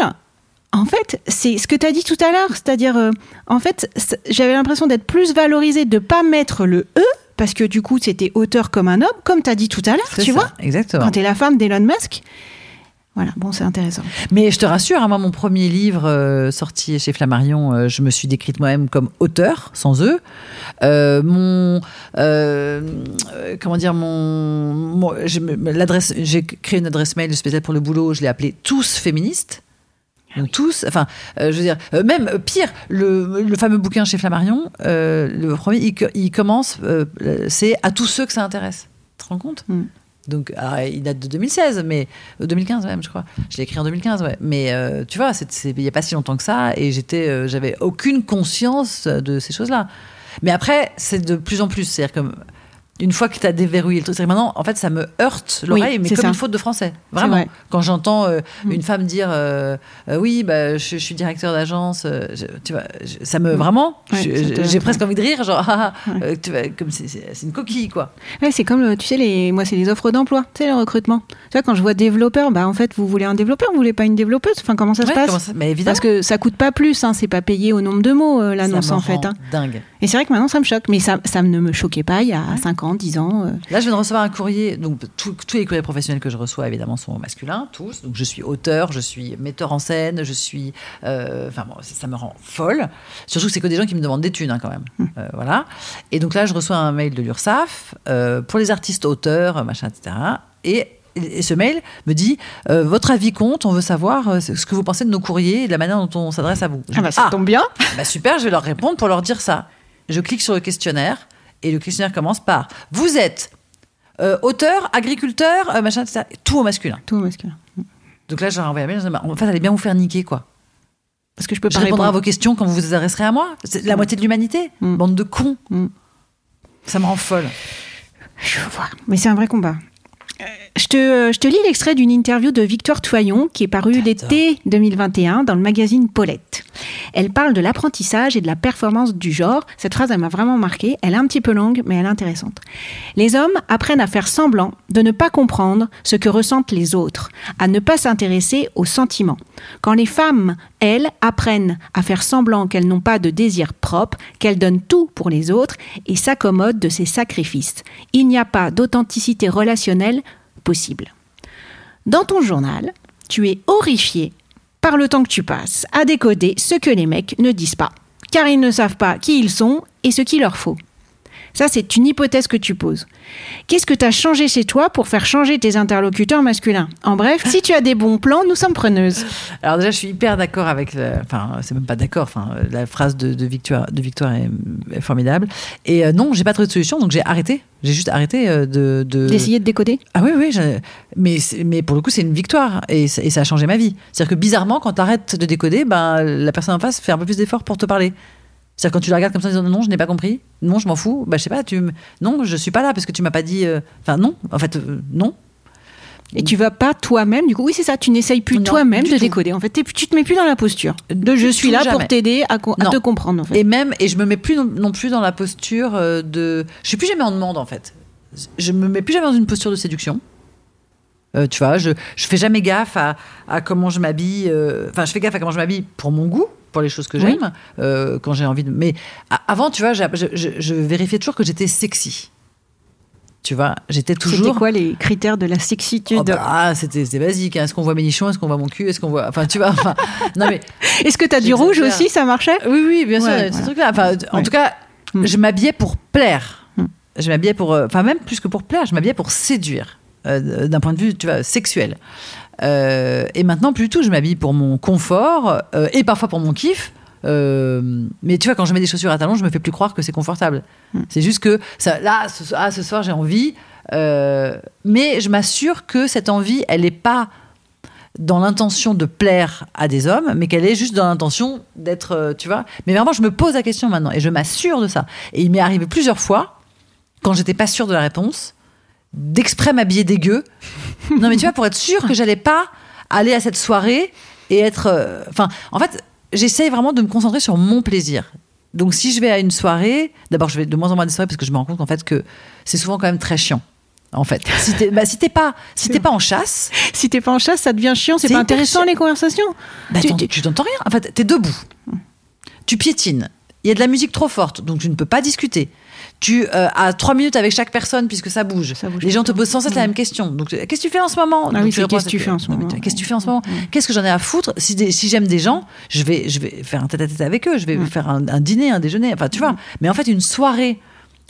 en fait, c'est ce que tu as dit tout à l'heure, c'est-à-dire, en fait, j'avais l'impression d'être plus valorisée de pas mettre le E, parce que du coup, c'était auteur comme un homme, comme tu as dit tout à l'heure, tu ça, vois, Exactement. quand tu es la femme d'Elon Musk. Voilà, bon, c'est intéressant. Mais je te rassure, hein, moi, mon premier livre euh, sorti chez Flammarion, euh, je me suis décrite moi-même comme auteur, sans eux. Euh, mon, comment dire, mon, l'adresse, j'ai créé une adresse mail spéciale pour le boulot. Je l'ai appelée tous féministes. Donc tous, enfin, euh, je veux dire, euh, même euh, pire, le, le fameux bouquin chez Flammarion, le premier, il, co- il commence, c'est à tous ceux que ça intéresse. Tu te rends compte? Mm. Donc, alors, il date de 2016, mais euh, 2015 même, je crois. Je l'ai écrit en 2015, ouais. Mais euh, tu vois, il n'y a pas si longtemps que ça, et j'étais, euh, j'avais aucune conscience de ces choses-là. Mais après, c'est de plus en plus, c'est-à-dire comme une fois que tu as déverrouillé le truc, c'est maintenant, en fait, ça me heurte l'oreille, Oui, mais c'est comme ça. une faute de français. Vraiment. vrai. Quand j'entends euh, Mm. une femme dire euh, euh, oui, bah, je, je suis directeur d'agence, tu vois, je- ça me vraiment, Mm. Ouais, j'ai presque envie de rire, genre, [laughs] ah, ah, Ouais. tu vois, comme c'est- une coquille, quoi. Ouais, c'est comme, le- tu sais, les, moi, c'est les offres d'emploi, tu sais, le recrutement. Tu vois, quand je vois développeur, bah, en fait, vous voulez un développeur, vous voulez pas une développeuse? Enfin, comment ça se passe? comment ça- mais évidemment. Parce que ça coûte pas plus, hein, c'est pas payé au nombre de mots, l'annonce, en fait. hein. Dingue. Et c'est vrai que maintenant, ça me choque, mais ça, ça ne me choquait pas il y a 5 ans, 10 ans. euh. Là, je viens de recevoir un courrier. Donc, tous- les courriers professionnels que je reçois, évidemment, sont masculins, tous. Donc, je suis auteur, je suis metteur en scène, je suis. euh, Enfin, bon, ça, ça me rend folle. Surtout que c'est que des gens qui me demandent des thunes, hein, quand même. Euh, voilà. Et donc là, je reçois un mail de l'URSSAF euh, pour les artistes auteurs, machin, etc. Et. Et ce mail me dit euh, votre avis compte, on veut savoir euh, ce que vous pensez de nos courriers et de la manière dont on s'adresse à vous. Je Ah, bah, ça Ah, tombe bien. bah super, je vais leur répondre pour leur dire ça. Je clique sur le questionnaire et le questionnaire commence par Vous êtes euh, auteur, agriculteur, euh, machin, etc. Tout au masculin. Tout au masculin. Donc là, leur envoie un mail. Bah, En fait, allez bien vous faire niquer, quoi. Parce que je peux Je pas répondrai à répondre. vos questions quand vous vous adresserez à moi. C'est la moitié de l'humanité. Mm. Bande de cons. Mm. Ça me rend folle. Je vois. Mais c'est un vrai combat. Euh, Je te, je te lis l'extrait d'une interview de Victoire Toyon qui est parue l'été 2021 dans le magazine Paulette. Elle parle de l'apprentissage et de la performance du genre. Cette phrase, elle m'a vraiment marquée. Elle est un petit peu longue, mais elle est intéressante. Les hommes apprennent à faire semblant de ne pas comprendre ce que ressentent les autres, à ne pas s'intéresser aux sentiments. Quand les femmes, elles, apprennent à faire semblant qu'elles n'ont pas de désir propre, qu'elles donnent tout pour les autres et s'accommodent de ces sacrifices. Il n'y a pas d'authenticité relationnelle possible. Dans ton journal, tu es horrifié par le temps que tu passes à décoder ce que les mecs ne disent pas, car ils ne savent pas qui ils sont et ce qu'il leur faut. Ça, c'est une hypothèse que tu poses. Qu'est-ce que tu as changé chez toi pour faire changer tes interlocuteurs masculins? En bref, si tu as des bons plans, nous sommes preneuses. Alors déjà, je suis hyper d'accord avec, le- enfin, c'est même pas d'accord. Enfin, la phrase de, de Victoire, de Victoire est, formidable. Et euh, non, j'ai pas trouvé de solution, donc j'ai arrêté. J'ai juste arrêté euh, de, de... D'essayer de décoder? Ah oui, oui, mais, mais pour le coup, c'est une victoire et, ça- et ça a changé ma vie. C'est-à-dire que bizarrement, quand tu arrêtes de décoder, ben, la personne en face fait un peu plus d'efforts pour te parler. C'est-à-dire quand tu la regardes comme ça en disant non, je n'ai pas compris, non, je m'en fous, bah, je sais pas, tu m- non, je suis pas là parce que tu m'as pas dit. euh, Enfin, non, en fait, euh, non. Et tu vas pas toi-même, du coup, oui, c'est ça, tu n'essayes plus toi-même de tout. décoder. En fait, tu te mets plus dans la posture de je suis là jamais. pour t'aider à, co- à Non. te comprendre, en fait. Et même, et je me mets plus non, non plus dans la posture euh, de. Je suis plus jamais en demande en fait. Je me mets plus jamais dans une posture de séduction. Euh, tu vois, je, je fais jamais gaffe à, à comment je m'habille. euh, Enfin, je fais gaffe à comment je m'habille pour mon goût, pour les choses que Oui. j'aime, euh, quand j'ai envie de. Mais avant, tu vois, je, je, je vérifiais toujours que j'étais sexy. Tu vois, j'étais toujours. C'était quoi les critères de la sexitude Oh, bah, ah, c'était basique. hein. Est-ce qu'on voit mes nichons? Est-ce qu'on voit mon cul? Est-ce qu'on voit. Enfin, tu vois. Enfin, [laughs] non, mais Est-ce que t'as du rouge aussi, ça marchait? Oui, oui, bien sûr, Ouais, voilà. Enfin, en tout cas, Mm. je m'habillais pour plaire. Mm. Je m'habillais pour, euh, enfin même plus que pour plaire, je m'habillais pour séduire. euh, d'un point de vue, tu vois, sexuel. Euh, et maintenant, plus du tout, je m'habille pour mon confort euh, et parfois pour mon kiff. Euh, mais tu vois, quand je mets des chaussures à talons, je me fais plus croire que c'est confortable. C'est juste que ça, là, ce, ah, ce soir, j'ai envie. mais je m'assure que cette envie, elle n'est pas dans l'intention de plaire à des hommes, mais qu'elle est juste dans l'intention d'être, tu vois. Mais vraiment, je me pose la question maintenant et je m'assure de ça. Et il m'est arrivé plusieurs fois, quand j'étais pas sûre de la réponse, d'exprès m'habiller dégueu. [laughs] non, mais tu vois, pour être sûre que j'allais pas aller à cette soirée et être. euh, Enfin, en fait, j'essaye vraiment de me concentrer sur mon plaisir. Donc, si je vais à une soirée, d'abord, je vais de moins en moins à des soirées parce que je me rends compte qu'en fait, que c'est souvent quand même très chiant. En fait, si t'es bah, si pas, si t'es pas en chasse, Si t'es pas en chasse, ça devient chiant. C'est pas intéressant les conversations. bah, Tu- t'en- tu- tu t'entends rien. En fait, t'es debout. Tu piétines. Il y a de la musique trop forte, donc tu ne peux pas discuter. Tu euh, as trois minutes avec chaque personne puisque ça bouge. Ça bouge Les gens te posent sans cesse la même question. Donc, euh, qu'est-ce que tu fais en ce moment? Ah oui, qu'est-ce que tu fais en ce moment Qu'est-ce que tu fais en ce moment? Qu'est-ce que j'en ai à foutre? Si, des- si j'aime des gens, je vais, je vais faire un tête-à-tête avec eux. Je vais faire un, un dîner, un déjeuner. Enfin, tu vois. Mais en fait, une soirée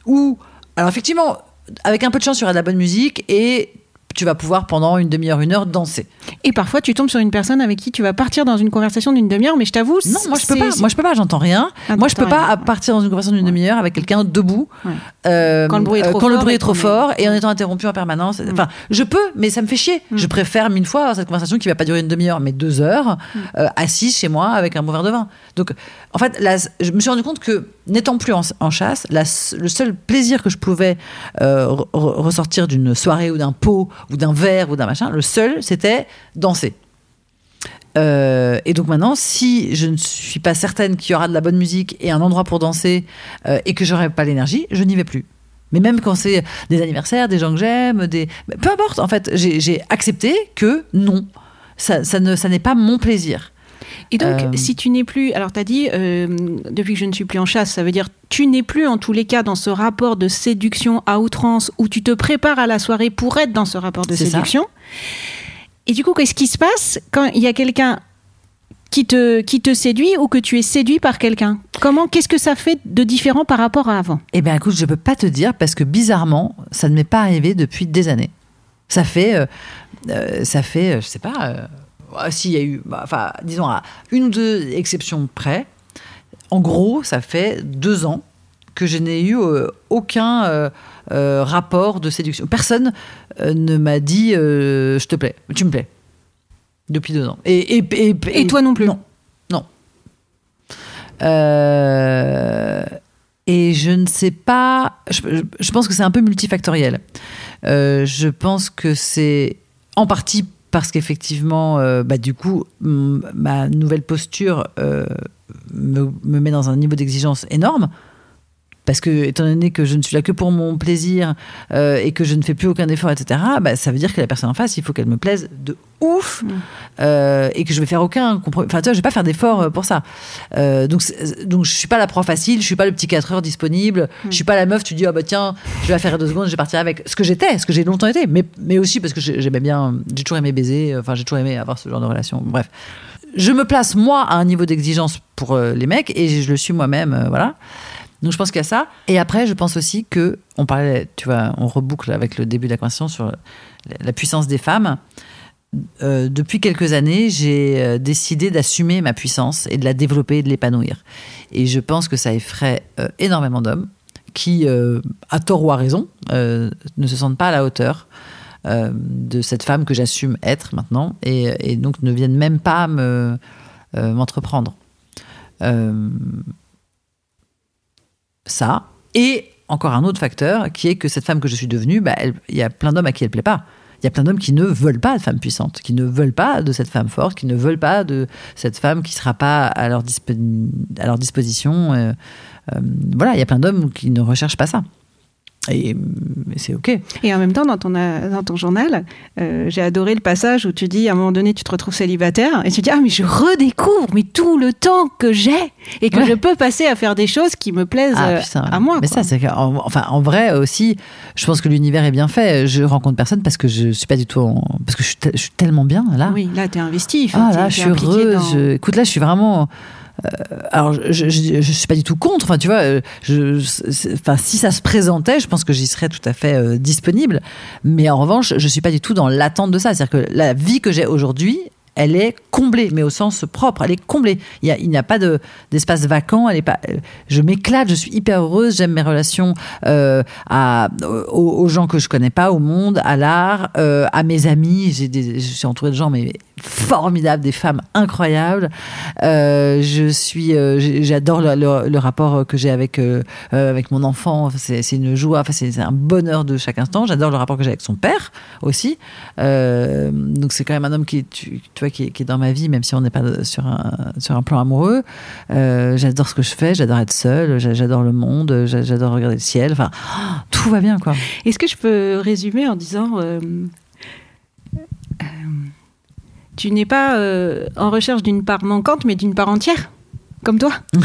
où, alors effectivement, avec un peu de chance, il y aura de la bonne musique et tu vas pouvoir pendant une demi-heure, une heure danser. Et parfois, tu tombes sur une personne avec qui tu vas partir dans une conversation d'une demi-heure, mais je t'avoue, Non, moi je peux pas. Moi je peux pas. J'entends rien. Ah, moi je peux pas rien. partir dans une conversation d'une demi-heure avec quelqu'un debout Ouais. euh, Quand le bruit est euh, trop le fort bruit est trop fort et en étant interrompu en permanence. Enfin, je peux, mais ça me fait chier. Je préfère mille fois avoir cette conversation qui va pas durer une demi-heure, mais deux heures, euh, assise chez moi avec un bon verre de vin. Donc, en fait, là, je me suis rendu compte que n'étant plus en, en chasse, la le seul plaisir que je pouvais euh, re- re- ressortir d'une soirée ou d'un pot ou d'un verre ou d'un machin, le seul, c'était danser. Euh, et donc maintenant, si je ne suis pas certaine qu'il y aura de la bonne musique et un endroit pour danser euh, et que j'aurai pas l'énergie, je n'y vais plus. Mais même quand c'est des anniversaires, des gens que j'aime, peu importe. En fait, j'ai accepté que non, ça n'est pas mon plaisir. Et donc, Euh, si tu n'es plus, alors tu as dit, euh, depuis que je ne suis plus en chasse, ça veut dire tu n'es plus en tous les cas dans ce rapport de séduction à outrance où tu te prépares à la soirée pour être dans ce rapport de ça. séduction. Et du coup, qu'est-ce qui se passe quand il y a quelqu'un qui te, qui te séduit ou que tu es séduit par quelqu'un? Comment, qu'est-ce que ça fait de différent par rapport à avant? Eh bien, écoute, je peux pas te dire parce que bizarrement, ça ne m'est pas arrivé depuis des années. Ça fait, euh, ça fait, je sais pas. Euh, ah, S'il y a eu, bah, enfin, disons à une ou deux exceptions près. En gros, ça fait deux ans que je n'ai eu euh, aucun euh, euh, rapport de séduction. Personne ne m'a dit je te plais, tu me plais. Depuis deux ans. Et, et, et, Et toi non plus? Non. Non. Et je ne sais pas. Je, je- je pense que c'est un peu multifactoriel. Je pense que c'est en partie parce qu'effectivement, euh, bah, du coup, ma nouvelle posture euh, me met dans un niveau d'exigence énorme. Parce que, étant donné que je ne suis là que pour mon plaisir euh, et que je ne fais plus aucun effort, etc., bah, ça veut dire que la personne en face, il faut qu'elle me plaise de ouf euh, et que je vais faire aucun compromis. Enfin, tu vois, je vais pas faire d'effort euh, pour ça. Euh, donc, donc, je suis pas la proie facile, je suis pas le petit 4 heures disponible, je suis pas la meuf, tu dis, ah bah tiens, je vais la faire deux secondes, je vais partir avec. Ce que j'étais, ce que j'ai longtemps été, mais, mais aussi parce que j'ai- j'aimais bien, j'ai toujours aimé baiser, enfin, j'ai toujours aimé avoir ce genre de relation. Bref. Je me place, moi, à un niveau d'exigence pour les mecs et je le suis moi-même, voilà. Donc je pense qu'il y a ça. Et après, je pense aussi que on parlait, tu vois, on reboucle avec le début de la conversation sur la- puissance des femmes. Euh, depuis quelques années, j'ai euh, décidé d'assumer ma puissance et de la développer et de l'épanouir. Et je pense que ça effraie euh, énormément d'hommes qui, à tort ou à raison, ne se sentent pas à la hauteur de cette femme que j'assume être maintenant et, donc ne viennent même pas me m'entreprendre. Ça. Et encore un autre facteur qui est que cette femme que je suis devenue, bah, il y a plein d'hommes à qui elle plaît pas. Il y a plein d'hommes qui ne veulent pas de femme puissante, qui ne veulent pas de cette femme forte, qui ne veulent pas de cette femme qui sera pas à leur, à leur disposition. euh, euh, voilà, il y a plein d'hommes qui ne recherchent pas ça. Et c'est ok. Et en même temps, dans ton, euh, dans ton journal, euh, j'ai adoré le passage où tu dis, à un moment donné, tu te retrouves célibataire et tu dis, ah, mais je redécouvre mais tout le temps que j'ai et que Ouais. je peux passer à faire des choses qui me plaisent Ah, euh, putain. à moi. Mais quoi. ça, c'est en, enfin, en vrai aussi, je pense que l'univers est bien fait. Je rencontre personne parce que je suis pas du tout, en- parce que je suis, te- je suis tellement bien là. Oui, là, t'es investi. Ah là, je suis heureuse. dans- Je- Écoute, là, je suis vraiment. Alors, je, je, je suis pas du tout contre. Enfin, tu vois, euh, je, enfin, si ça se présentait, je pense que j'y serais tout à fait euh, disponible. Mais en revanche, je suis pas du tout dans l'attente de ça. C'est-à-dire que la vie que j'ai aujourd'hui, elle est comblée, mais au sens propre. Elle est comblée. Il n'y a pas de d'espace vacant. Je m'éclate. Je suis hyper heureuse. J'aime mes relations euh, aux, gens que je connais pas, au monde, à l'art, euh, à mes amis. Je suis entourée de gens mais formidables, des femmes incroyables. Euh, je suis, j'adore le, rapport que j'ai avec mon enfant. C'est une joie. C'est un bonheur de chaque instant. J'adore le rapport que j'ai avec son père aussi. Donc c'est quand même un homme qui, tu qui, est, dans ma vie, même si on n'est pas sur un sur un plan amoureux. Euh, j'adore ce que je fais. J'adore être seule. j'a- J'adore le monde. j'a- J'adore regarder le ciel. Enfin, tout va bien quoi. Est-ce que je peux résumer en disant euh, euh, tu n'es pas en recherche d'une part manquante, mais d'une part entière, comme toi [laughs]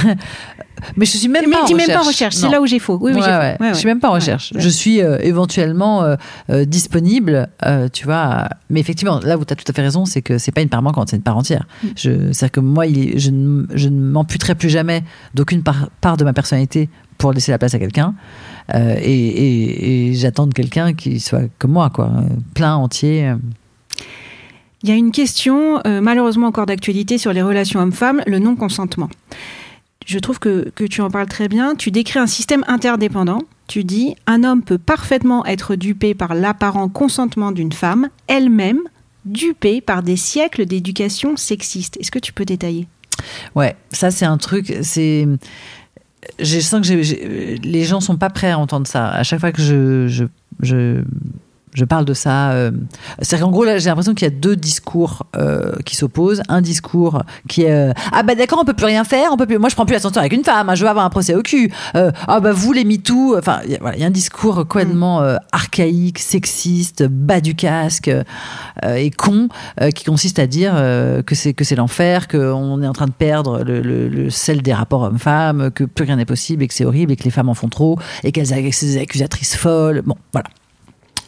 Mais je suis même Mais pas en même pas en recherche, c'est là où j'ai faux. Oui, oui, Ouais, j'ai faux. ouais. Ouais, Je suis même pas en recherche. Je suis euh, éventuellement euh, euh, disponible, tu vois. Mais effectivement, là où tu as tout à fait raison, c'est que c'est pas une part manquante, c'est une part entière. Mm. C'est-à-dire que moi, il est- je ne, je ne m'amputerai plus jamais d'aucune part, part de ma personnalité pour laisser la place à quelqu'un. Et, et- et j'attends de quelqu'un qui soit comme moi, quoi, plein, entier. Il y a une question, euh, malheureusement encore d'actualité, sur les relations hommes-femmes, le non-consentement. Je trouve que, tu en parles très bien. Tu décris un système interdépendant. Tu dis un homme peut parfaitement être dupé par l'apparent consentement d'une femme, elle-même dupée par des siècles d'éducation sexiste. Est-ce que tu peux détailler? Ouais, ça c'est un truc, c'est. Je sens que les gens sont pas prêts à entendre ça. À chaque fois que je, je parle de ça, euh, c'est-à-dire qu'en gros là, j'ai l'impression qu'il y a deux discours euh, qui s'opposent. Un discours qui est euh, ah bah d'accord, on peut plus rien faire, on peut plus. Moi je prends plus l'ascenseur avec une femme, hein, je veux avoir un procès au cul. Euh, ah bah vous les MeToo, enfin il y a- voilà, il y a un discours complètement euh, archaïque, sexiste, bas du casque euh, et con euh, qui consiste à dire euh, que c'est que c'est l'enfer, qu'on est en train de perdre le, le, le sel des rapports hommes-femmes, que plus rien n'est possible et que c'est horrible et que les femmes en font trop et qu'elles ont des accusatrices folles. Bon, voilà.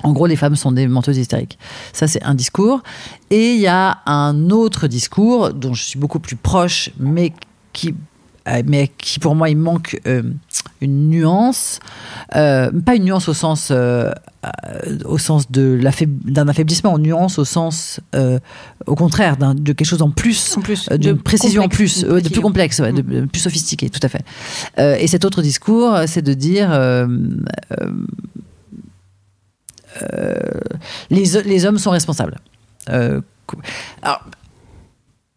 En gros, les femmes sont des menteuses hystériques. Ça, c'est un discours. Et il y a un autre discours dont je suis beaucoup plus proche, mais qui, euh, mais qui pour moi, il manque euh, une nuance. Euh, pas une nuance au sens, euh, au sens de d'un affaiblissement, une nuance au sens, au contraire, de quelque chose en plus. En plus, d'une de précision en plus, de plus complexe, ouais, de, de plus sophistiqué, tout à fait. Et cet autre discours, c'est de dire les, les hommes sont responsables. Euh,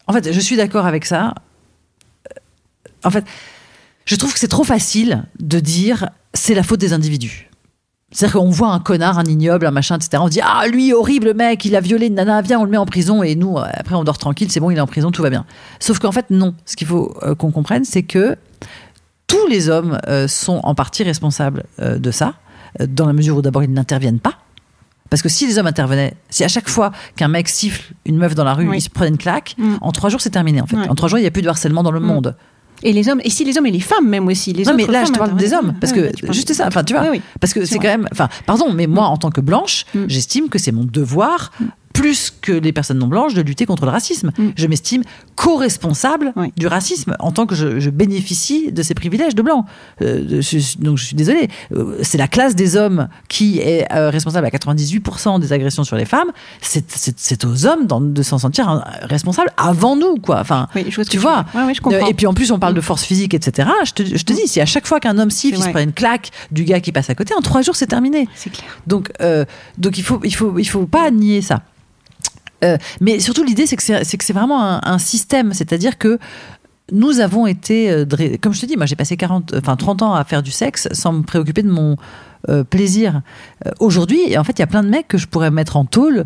en fait, je suis d'accord avec ça. En fait, je trouve que c'est trop facile de dire c'est la faute des individus. C'est-à-dire qu'on voit un connard, un ignoble, un machin, etc. On dit Ah, lui, horrible mec, il a violé une nana, viens, on le met en prison. Et nous, euh, après, on dort tranquille, c'est bon, il est en prison, tout va bien. Sauf qu'en fait, non. Ce qu'il faut euh, qu'on comprenne, c'est que tous les hommes euh, sont en partie responsables euh, de ça, euh, dans la mesure où d'abord ils n'interviennent pas. Parce que si les hommes intervenaient, si à chaque fois qu'un mec siffle une meuf dans la rue, Oui. il se prenait une claque, Mm. en trois jours c'est terminé en fait. En trois jours il n'y a plus de harcèlement dans le Mm. monde. Et les hommes, et si les hommes et les femmes même aussi. Les non mais là je te parle des hommes, parce que juste ça, enfin tu vois, parce que C'est quand même, enfin pardon, mais moi en tant que blanche, Mm. j'estime que c'est mon devoir. Plus que les personnes non blanches, de lutter contre le racisme. Mm. Je m'estime co-responsable Oui. du racisme en tant que je, je bénéficie de ces privilèges de blanc. Euh, je- donc je suis désolée. Euh, C'est la classe des hommes qui est euh, responsable à 98% des agressions sur les femmes. C'est- aux hommes de s'en sentir un- responsables avant nous, quoi. Enfin, Oui, je tu vois. veux dire. Ouais, ouais, je comprends. Et puis en plus, on parle de force physique, etc. Je te, te dis, si à chaque fois qu'un homme siffle, il se prend une claque du gars qui passe à côté, en trois jours, c'est terminé. C'est clair. Donc, euh, donc il faut, il faut, il faut pas nier ça. Euh, mais surtout, l'idée, c'est que c'est vraiment un, système, c'est-à-dire que nous avons été, euh, comme je te dis, moi j'ai passé 40, enfin 30 ans à faire du sexe sans me préoccuper de mon euh, plaisir. Euh, Aujourd'hui, en fait, il y a plein de mecs que je pourrais mettre en tôle.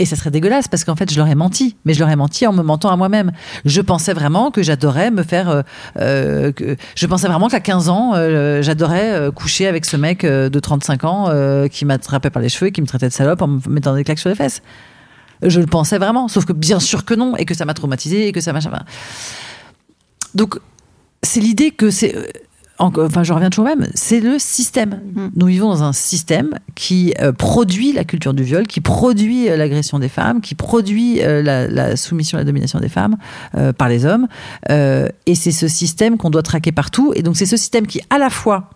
Et ça serait dégueulasse parce qu'en fait, je leur ai menti. Mais je leur ai menti en me mentant à moi-même. Je pensais vraiment que j'adorais me faire. euh, euh, je pensais vraiment qu'à 15 ans, euh, j'adorais coucher avec ce mec de 35 ans qui m'attrapait par les cheveux et qui me traitait de salope en me mettant des claques sur les fesses. Je le pensais vraiment. Sauf que bien sûr que non. Et que ça m'a traumatisé et que ça m'a. Donc, c'est l'idée que c'est. Enfin, je reviens toujours même, c'est le système. Mm. Nous vivons dans un système qui euh, produit la culture du viol, qui produit euh, l'agression des femmes, qui produit euh, la, la soumission, la domination des femmes par les hommes. Et c'est ce système qu'on doit traquer partout. Et donc, c'est ce système qui, à la fois,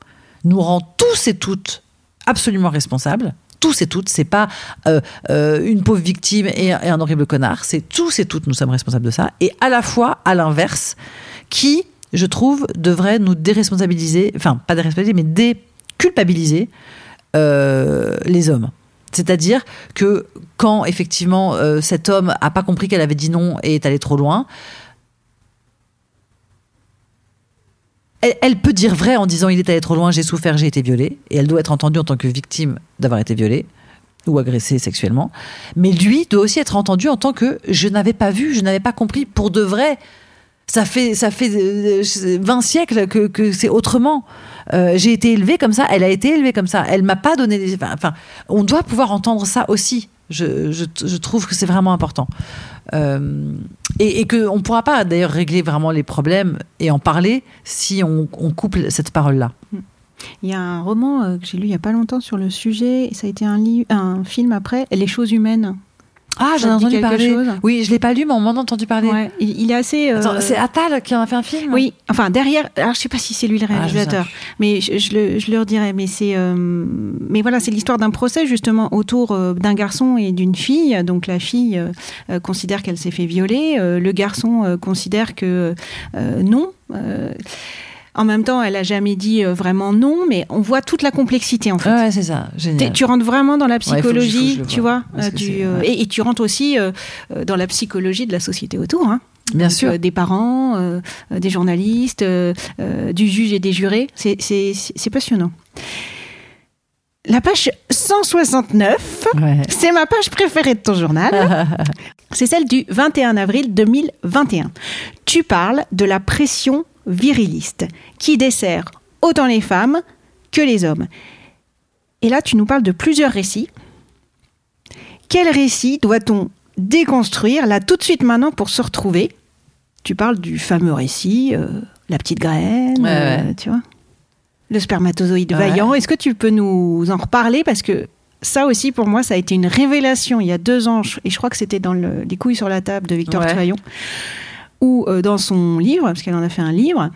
nous rend tous et toutes absolument responsables. Tous et toutes, c'est pas euh, euh, une pauvre victime et, et un horrible connard, c'est tous et toutes nous sommes responsables de ça. Et à la fois, à l'inverse, qui, je trouve, devrait nous déresponsabiliser, enfin pas déresponsabiliser, mais déculpabiliser euh, les hommes. C'est-à-dire que quand effectivement euh, cet homme a pas compris qu'elle avait dit non et est allé trop loin, elle, elle peut dire vrai en disant il est allé trop loin, j'ai souffert, j'ai été violée, et elle doit être entendue en tant que victime d'avoir été violée ou agressée sexuellement. Mais lui doit aussi être entendu en tant que je n'avais pas vu, je n'avais pas compris pour de vrai. Ça fait, ça fait euh, 20 siècles que, que c'est autrement. Euh, j'ai été élevée comme ça, elle a été élevée comme ça. Elle m'a pas donné des. Enfin, on doit pouvoir entendre ça aussi. Je, je, trouve que c'est vraiment important. Euh, et, et qu'on ne pourra pas d'ailleurs régler vraiment les problèmes et en parler si on, on coupe cette parole-là. Il y a un roman euh, que j'ai lu il y a pas longtemps sur le sujet, et ça a été un, un film après, Les choses humaines. Ah, j'en ai entendu parler. chose Oui, je l'ai pas lu, mais on m'en a entendu parler. Ouais, il, il est assez. euh, c'est Attal qui en a fait un film? Oui, enfin derrière, alors je sais pas si c'est lui le Ah, réalisateur, mais je, je le, je le redirai. Mais c'est, euh, mais voilà, c'est l'histoire d'un procès justement autour euh, d'un garçon et d'une fille. Donc la fille euh, euh, considère qu'elle s'est fait violer, le garçon considère que euh, non. En même temps, elle a jamais dit euh, vraiment non, mais on voit toute la complexité en fait. Ouais, c'est ça. Génial. Tu rentres vraiment dans la psychologie, tu vois, euh, du, euh, et, et tu rentres aussi dans la psychologie de la société autour. Hein. Bien Donc, sûr. euh, des parents, euh, des journalistes, euh, du juge et des jurés. C'est- passionnant. La page 169, Ouais. c'est ma page préférée de ton journal. [laughs] c'est celle du 21 avril 2021. Tu parles de la pression viriliste qui dessert autant les femmes que les hommes. Et là, tu nous parles de plusieurs récits. Quel récit doit-on déconstruire là tout de suite maintenant pour se retrouver? Tu parles du fameux récit, euh, la petite graine, Ouais, euh, tu vois Le spermatozoïde Ouais. vaillant. Est-ce que tu peux nous en reparler? Parce que ça aussi, pour moi, ça a été une révélation il y a deux ans, et je crois que c'était dans le- Les couilles sur la table de Victor Ouais. Ou euh, dans son livre, parce qu'elle en a fait un livre.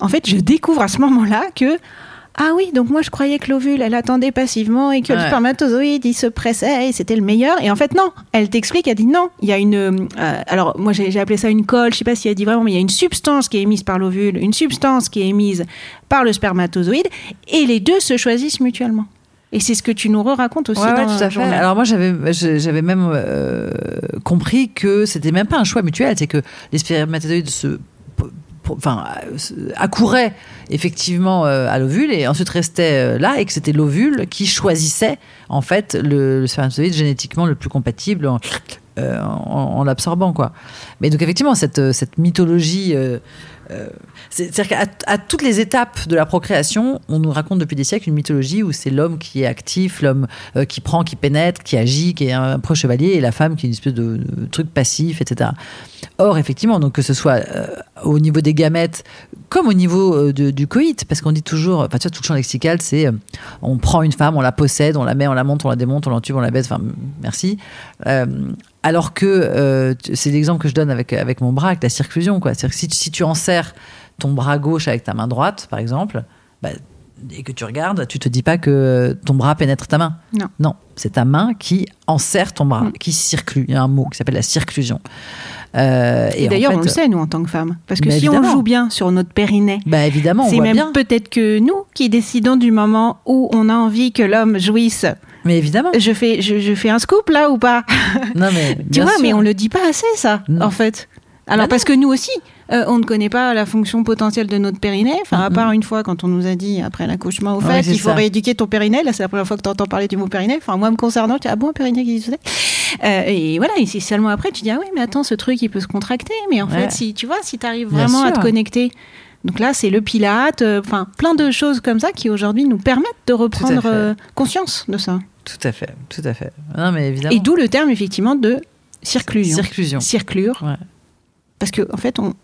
En fait, je découvre à ce moment-là que ah oui, donc moi je croyais que l'ovule, elle attendait passivement et que le spermatozoïde, il se pressait et c'était le meilleur. Et en fait, non, elle t'explique, elle dit non, il y a une... euh, alors moi j'ai j'ai appelé ça une colle, je sais pas si elle dit vraiment, mais il y a une substance qui est émise par l'ovule, une substance qui est émise par le spermatozoïde, et les deux se choisissent mutuellement. Et c'est ce que tu nous racontes aussi Ouais, ouais, dans tout à le fait. journal. Alors moi, j'avais, j'avais même euh, compris que c'était même pas un choix mutuel, c'est que les spermatozoïdes se, enfin, euh, accouraient effectivement euh, à l'ovule et ensuite restaient euh, là, et que c'était l'ovule qui choisissait en fait le, le spermatozoïde génétiquement le plus compatible en, en- en l'absorbant, quoi. Mais donc effectivement, cette, cette mythologie. euh, euh, c'est- C'est-à-dire qu'à toutes les étapes de la procréation, on nous raconte depuis des siècles une mythologie où c'est l'homme qui est actif, l'homme euh, qui prend, qui pénètre, qui agit, qui est un preux chevalier, et la femme qui est une espèce de, truc passif, etc. Or, effectivement, donc que ce soit euh, au niveau des gamètes comme au niveau du coït, parce qu'on dit toujours, enfin, tu vois, tout le champ lexical, c'est on prend une femme, on la possède, on la met, on la monte, on la démonte, on l'entube, on la baisse, enfin, merci. Alors que euh, c'est l'exemple que je donne avec, avec mon bras, avec la circlusion. C'est-à-dire que si, tu- si tu enserres ton bras gauche avec ta main droite, par exemple, bah, et que tu regardes, tu te dis pas que ton bras pénètre ta main. Non. Non, c'est ta main qui enserre ton bras, Mm. qui circule. Il y a un mot qui s'appelle la circlusion. Euh, Et d'ailleurs, fait, on le sait, nous, en tant que femmes. Parce que si on joue bien sur notre périnée, Bah évidemment, c'est même peut-être que nous qui décidons du moment où on a envie que l'homme jouisse. Mais évidemment. Je fais, je, je fais un scoop là ou pas? [laughs] Non mais Tu vois, sûr. mais on le dit pas assez ça, Non. en fait. Alors Bah parce que nous aussi, euh, on ne connaît pas la fonction potentielle de notre périnée. Enfin, à part une fois quand on nous a dit après l'accouchement, au Ouais, fait, c'est il faut ça. rééduquer ton périnée. Là, c'est la première fois que tu entends parler du mot périnée. Enfin, moi me concernant, tu dis ah bon, un périnée qui se faisait Euh, Et voilà, et c'est seulement après tu dis ah oui, mais attends, ce truc il peut se contracter. Mais en Ouais. fait, si tu vois, si tu arrives vraiment à te connecter. Donc là, c'est le pilate, euh, enfin plein de choses comme ça qui aujourd'hui nous permettent de reprendre euh, conscience de ça. Tout à fait, tout à fait. Non mais évidemment. Et d'où le terme effectivement de circlusion. circlusion. circlure. Ouais. Parce qu'en en fait, on,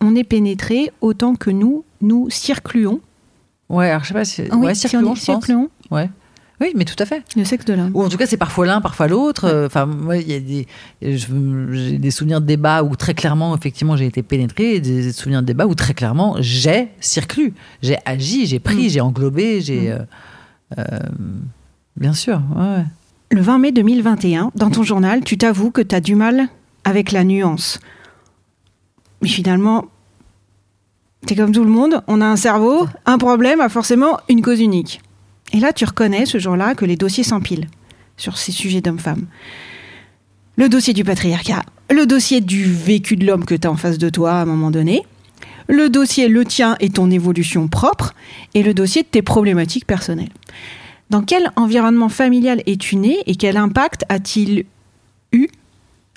on est pénétré autant que nous, nous circluons Ouais, alors je sais pas si. Ah oui, ouais, si on je pense. circluon, Ouais. Oui, mais tout à fait. le sexe de l'homme. Ou en tout cas, c'est parfois l'un, parfois l'autre. Enfin, moi, il y a des, j'ai des souvenirs de débats où très clairement, effectivement, j'ai été pénétrée, et des souvenirs de débats où très clairement, j'ai circlu, j'ai agi, j'ai pris, Mm. j'ai englobé, j'ai. euh, euh, bien sûr, ouais. Le 20 mai 2021, dans ton journal, tu t'avoues que tu as du mal avec la nuance. Mais finalement, c'est comme tout le monde, on a un cerveau, un problème a forcément une cause unique. Et là, tu reconnais ce jour-là que les dossiers s'empilent sur ces sujets d'hommes-femmes. Le dossier du patriarcat, le dossier du vécu de l'homme que tu as en face de toi à un moment donné, le dossier le tien et ton évolution propre, et le dossier de tes problématiques personnelles. Dans quel environnement familial es-tu né et quel impact a-t-il eu,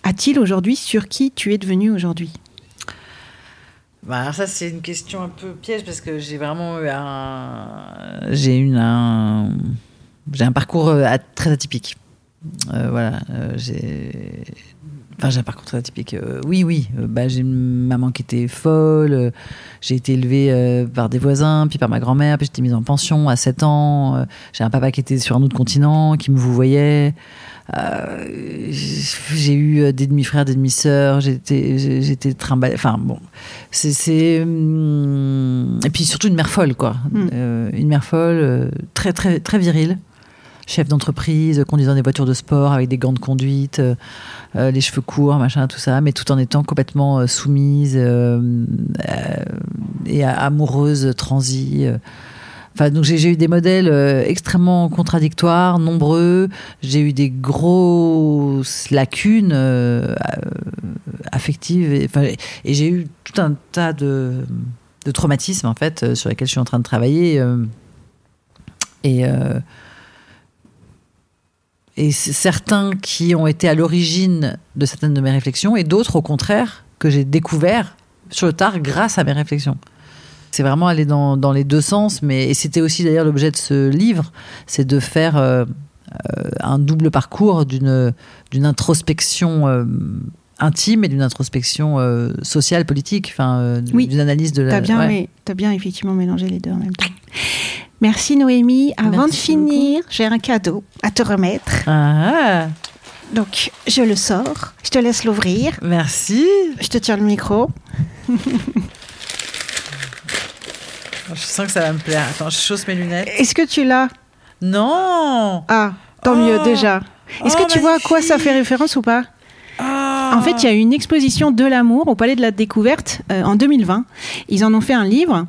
a-t-il aujourd'hui sur qui tu es devenu aujourd'hui? Bah, alors ça, c'est une question un peu piège parce que j'ai vraiment eu un. J'ai une. Un... J'ai un parcours euh, très atypique. Euh, voilà. euh, j'ai. Enfin, j'ai un parcours très atypique. Oui, oui. bah, j'ai une maman qui était folle. j'ai été élevée par des voisins, puis par ma grand-mère, puis j'étais mise en pension à 7 ans. j'ai un papa qui était sur un autre continent, qui me vous voyait. Euh, j'ai eu euh, des demi-frères, des demi-sœurs, j'étais, trimballée. Enfin bon, c'est, c'est hum, et puis surtout une mère folle quoi, Mm. Euh, une mère folle, très très très virile, chef d'entreprise, conduisant des voitures de sport avec des gants de conduite, euh, les cheveux courts, machin, tout ça, mais tout en étant complètement soumise et amoureuse, transie. Enfin, donc j'ai eu des modèles euh, extrêmement contradictoires, nombreux. J'ai eu des grosses lacunes euh, affectives. Et, et j'ai eu tout un tas de, traumatismes, en fait, euh, sur lesquels je suis en train de travailler. et et certains qui ont été à l'origine de certaines de mes réflexions, et d'autres, au contraire, que j'ai découvert sur le tard grâce à mes réflexions. C'est vraiment aller dans, dans les deux sens, mais et c'était aussi d'ailleurs l'objet de ce livre, c'est de faire euh, euh, un double parcours d'une d'une introspection euh, intime et d'une introspection euh, sociale, politique, enfin euh, Oui. d'une analyse de la. T'as bien, ouais. t'as bien effectivement mélangé les deux en même temps. Merci Noémie. Avant Merci de finir, j'ai un cadeau à te remettre. Ah, Donc, je le sors. Je te laisse l'ouvrir. merci. Je te tiens le micro. [laughs] Je sens que ça va me plaire. Attends, je chausse mes lunettes. Est-ce que tu l'as? Non. Ah, tant Oh. mieux déjà. Est-ce Oh, que tu vois à quoi ça fait référence ou pas? En fait, il y a eu une exposition de l'amour au Palais de la Découverte euh, en 2020. Ils en ont fait un livre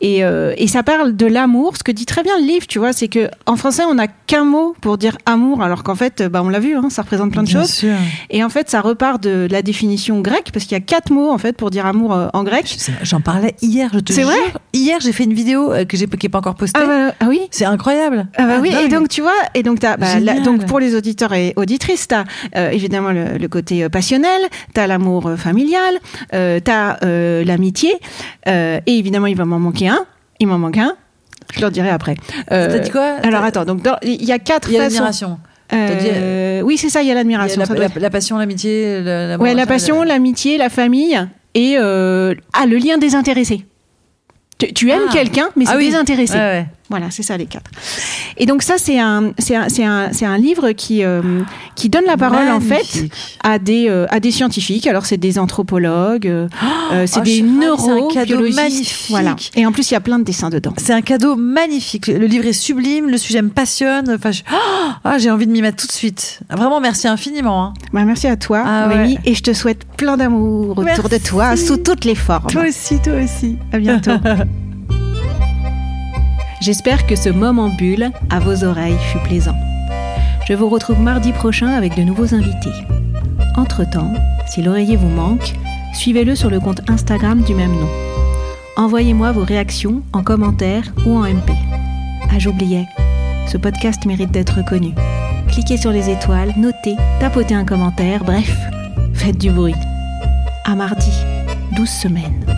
et, euh, et ça parle de l'amour. Ce que dit très bien le livre, tu vois, c'est que en français, on n'a qu'un mot pour dire amour, alors qu'en fait, bah, on l'a vu, hein, ça représente plein de Bien choses. sûr. Et en fait, ça repart de la définition grecque parce qu'il y a quatre mots en fait pour dire amour euh, en grec. J'en parlais hier, je te C'est jure. vrai Hier, j'ai fait une vidéo que j'ai qui n'est pas encore postée. Ah, bah, ah oui. C'est incroyable. Ah bah oui, et donc tu vois, et donc bah, la- donc pour les auditeurs et auditrices, t'as évidemment le, le côté euh, passionnel, t'as l'amour euh, familial, euh, t'as euh, l'amitié, euh, et évidemment il va m'en manquer un, il m'en manque un, je leur dirai après. T'as dit quoi? Alors attends, donc il y a quatre Il y a l'admiration. Dit- oui c'est ça, il y a l'admiration. la, la- la passion, l'amitié, l'amour. ouais, la passion, l'amitié, la famille et ah le lien désintéressé. Tu, tu aimes Ah. quelqu'un, mais c'est Ah oui. désintéressé. Ouais, ouais. Voilà, c'est ça les quatre. Et donc ça, c'est un, c'est un, c'est un, un livre qui, euh, qui donne la parole en fait à des, euh, à des scientifiques. Alors c'est des anthropologues, euh, euh, c'est oh, des neurobiologistes. Voilà. Et en plus, il y a plein de dessins dedans. C'est un cadeau magnifique. Le livre est sublime, le sujet me passionne. Enfin, je- Ah, j'ai envie de m'y mettre tout de suite. Vraiment, merci infiniment. hein. Bah, merci à toi, Ah ouais. Et je te souhaite plein d'amour autour de toi, sous toutes les formes. aussi, toi aussi. À bientôt. [laughs] J'espère que ce moment bulle à vos oreilles fut plaisant. Je vous retrouve mardi prochain avec de nouveaux invités. Entre-temps, si l'oreiller vous manque, suivez-le sur le compte Instagram du même nom. Envoyez-moi vos réactions en commentaire ou en MP. Ah, j'oubliais, ce podcast mérite d'être connu. Cliquez sur les étoiles, notez, tapotez un commentaire, bref, faites du bruit. À mardi, 12 semaines.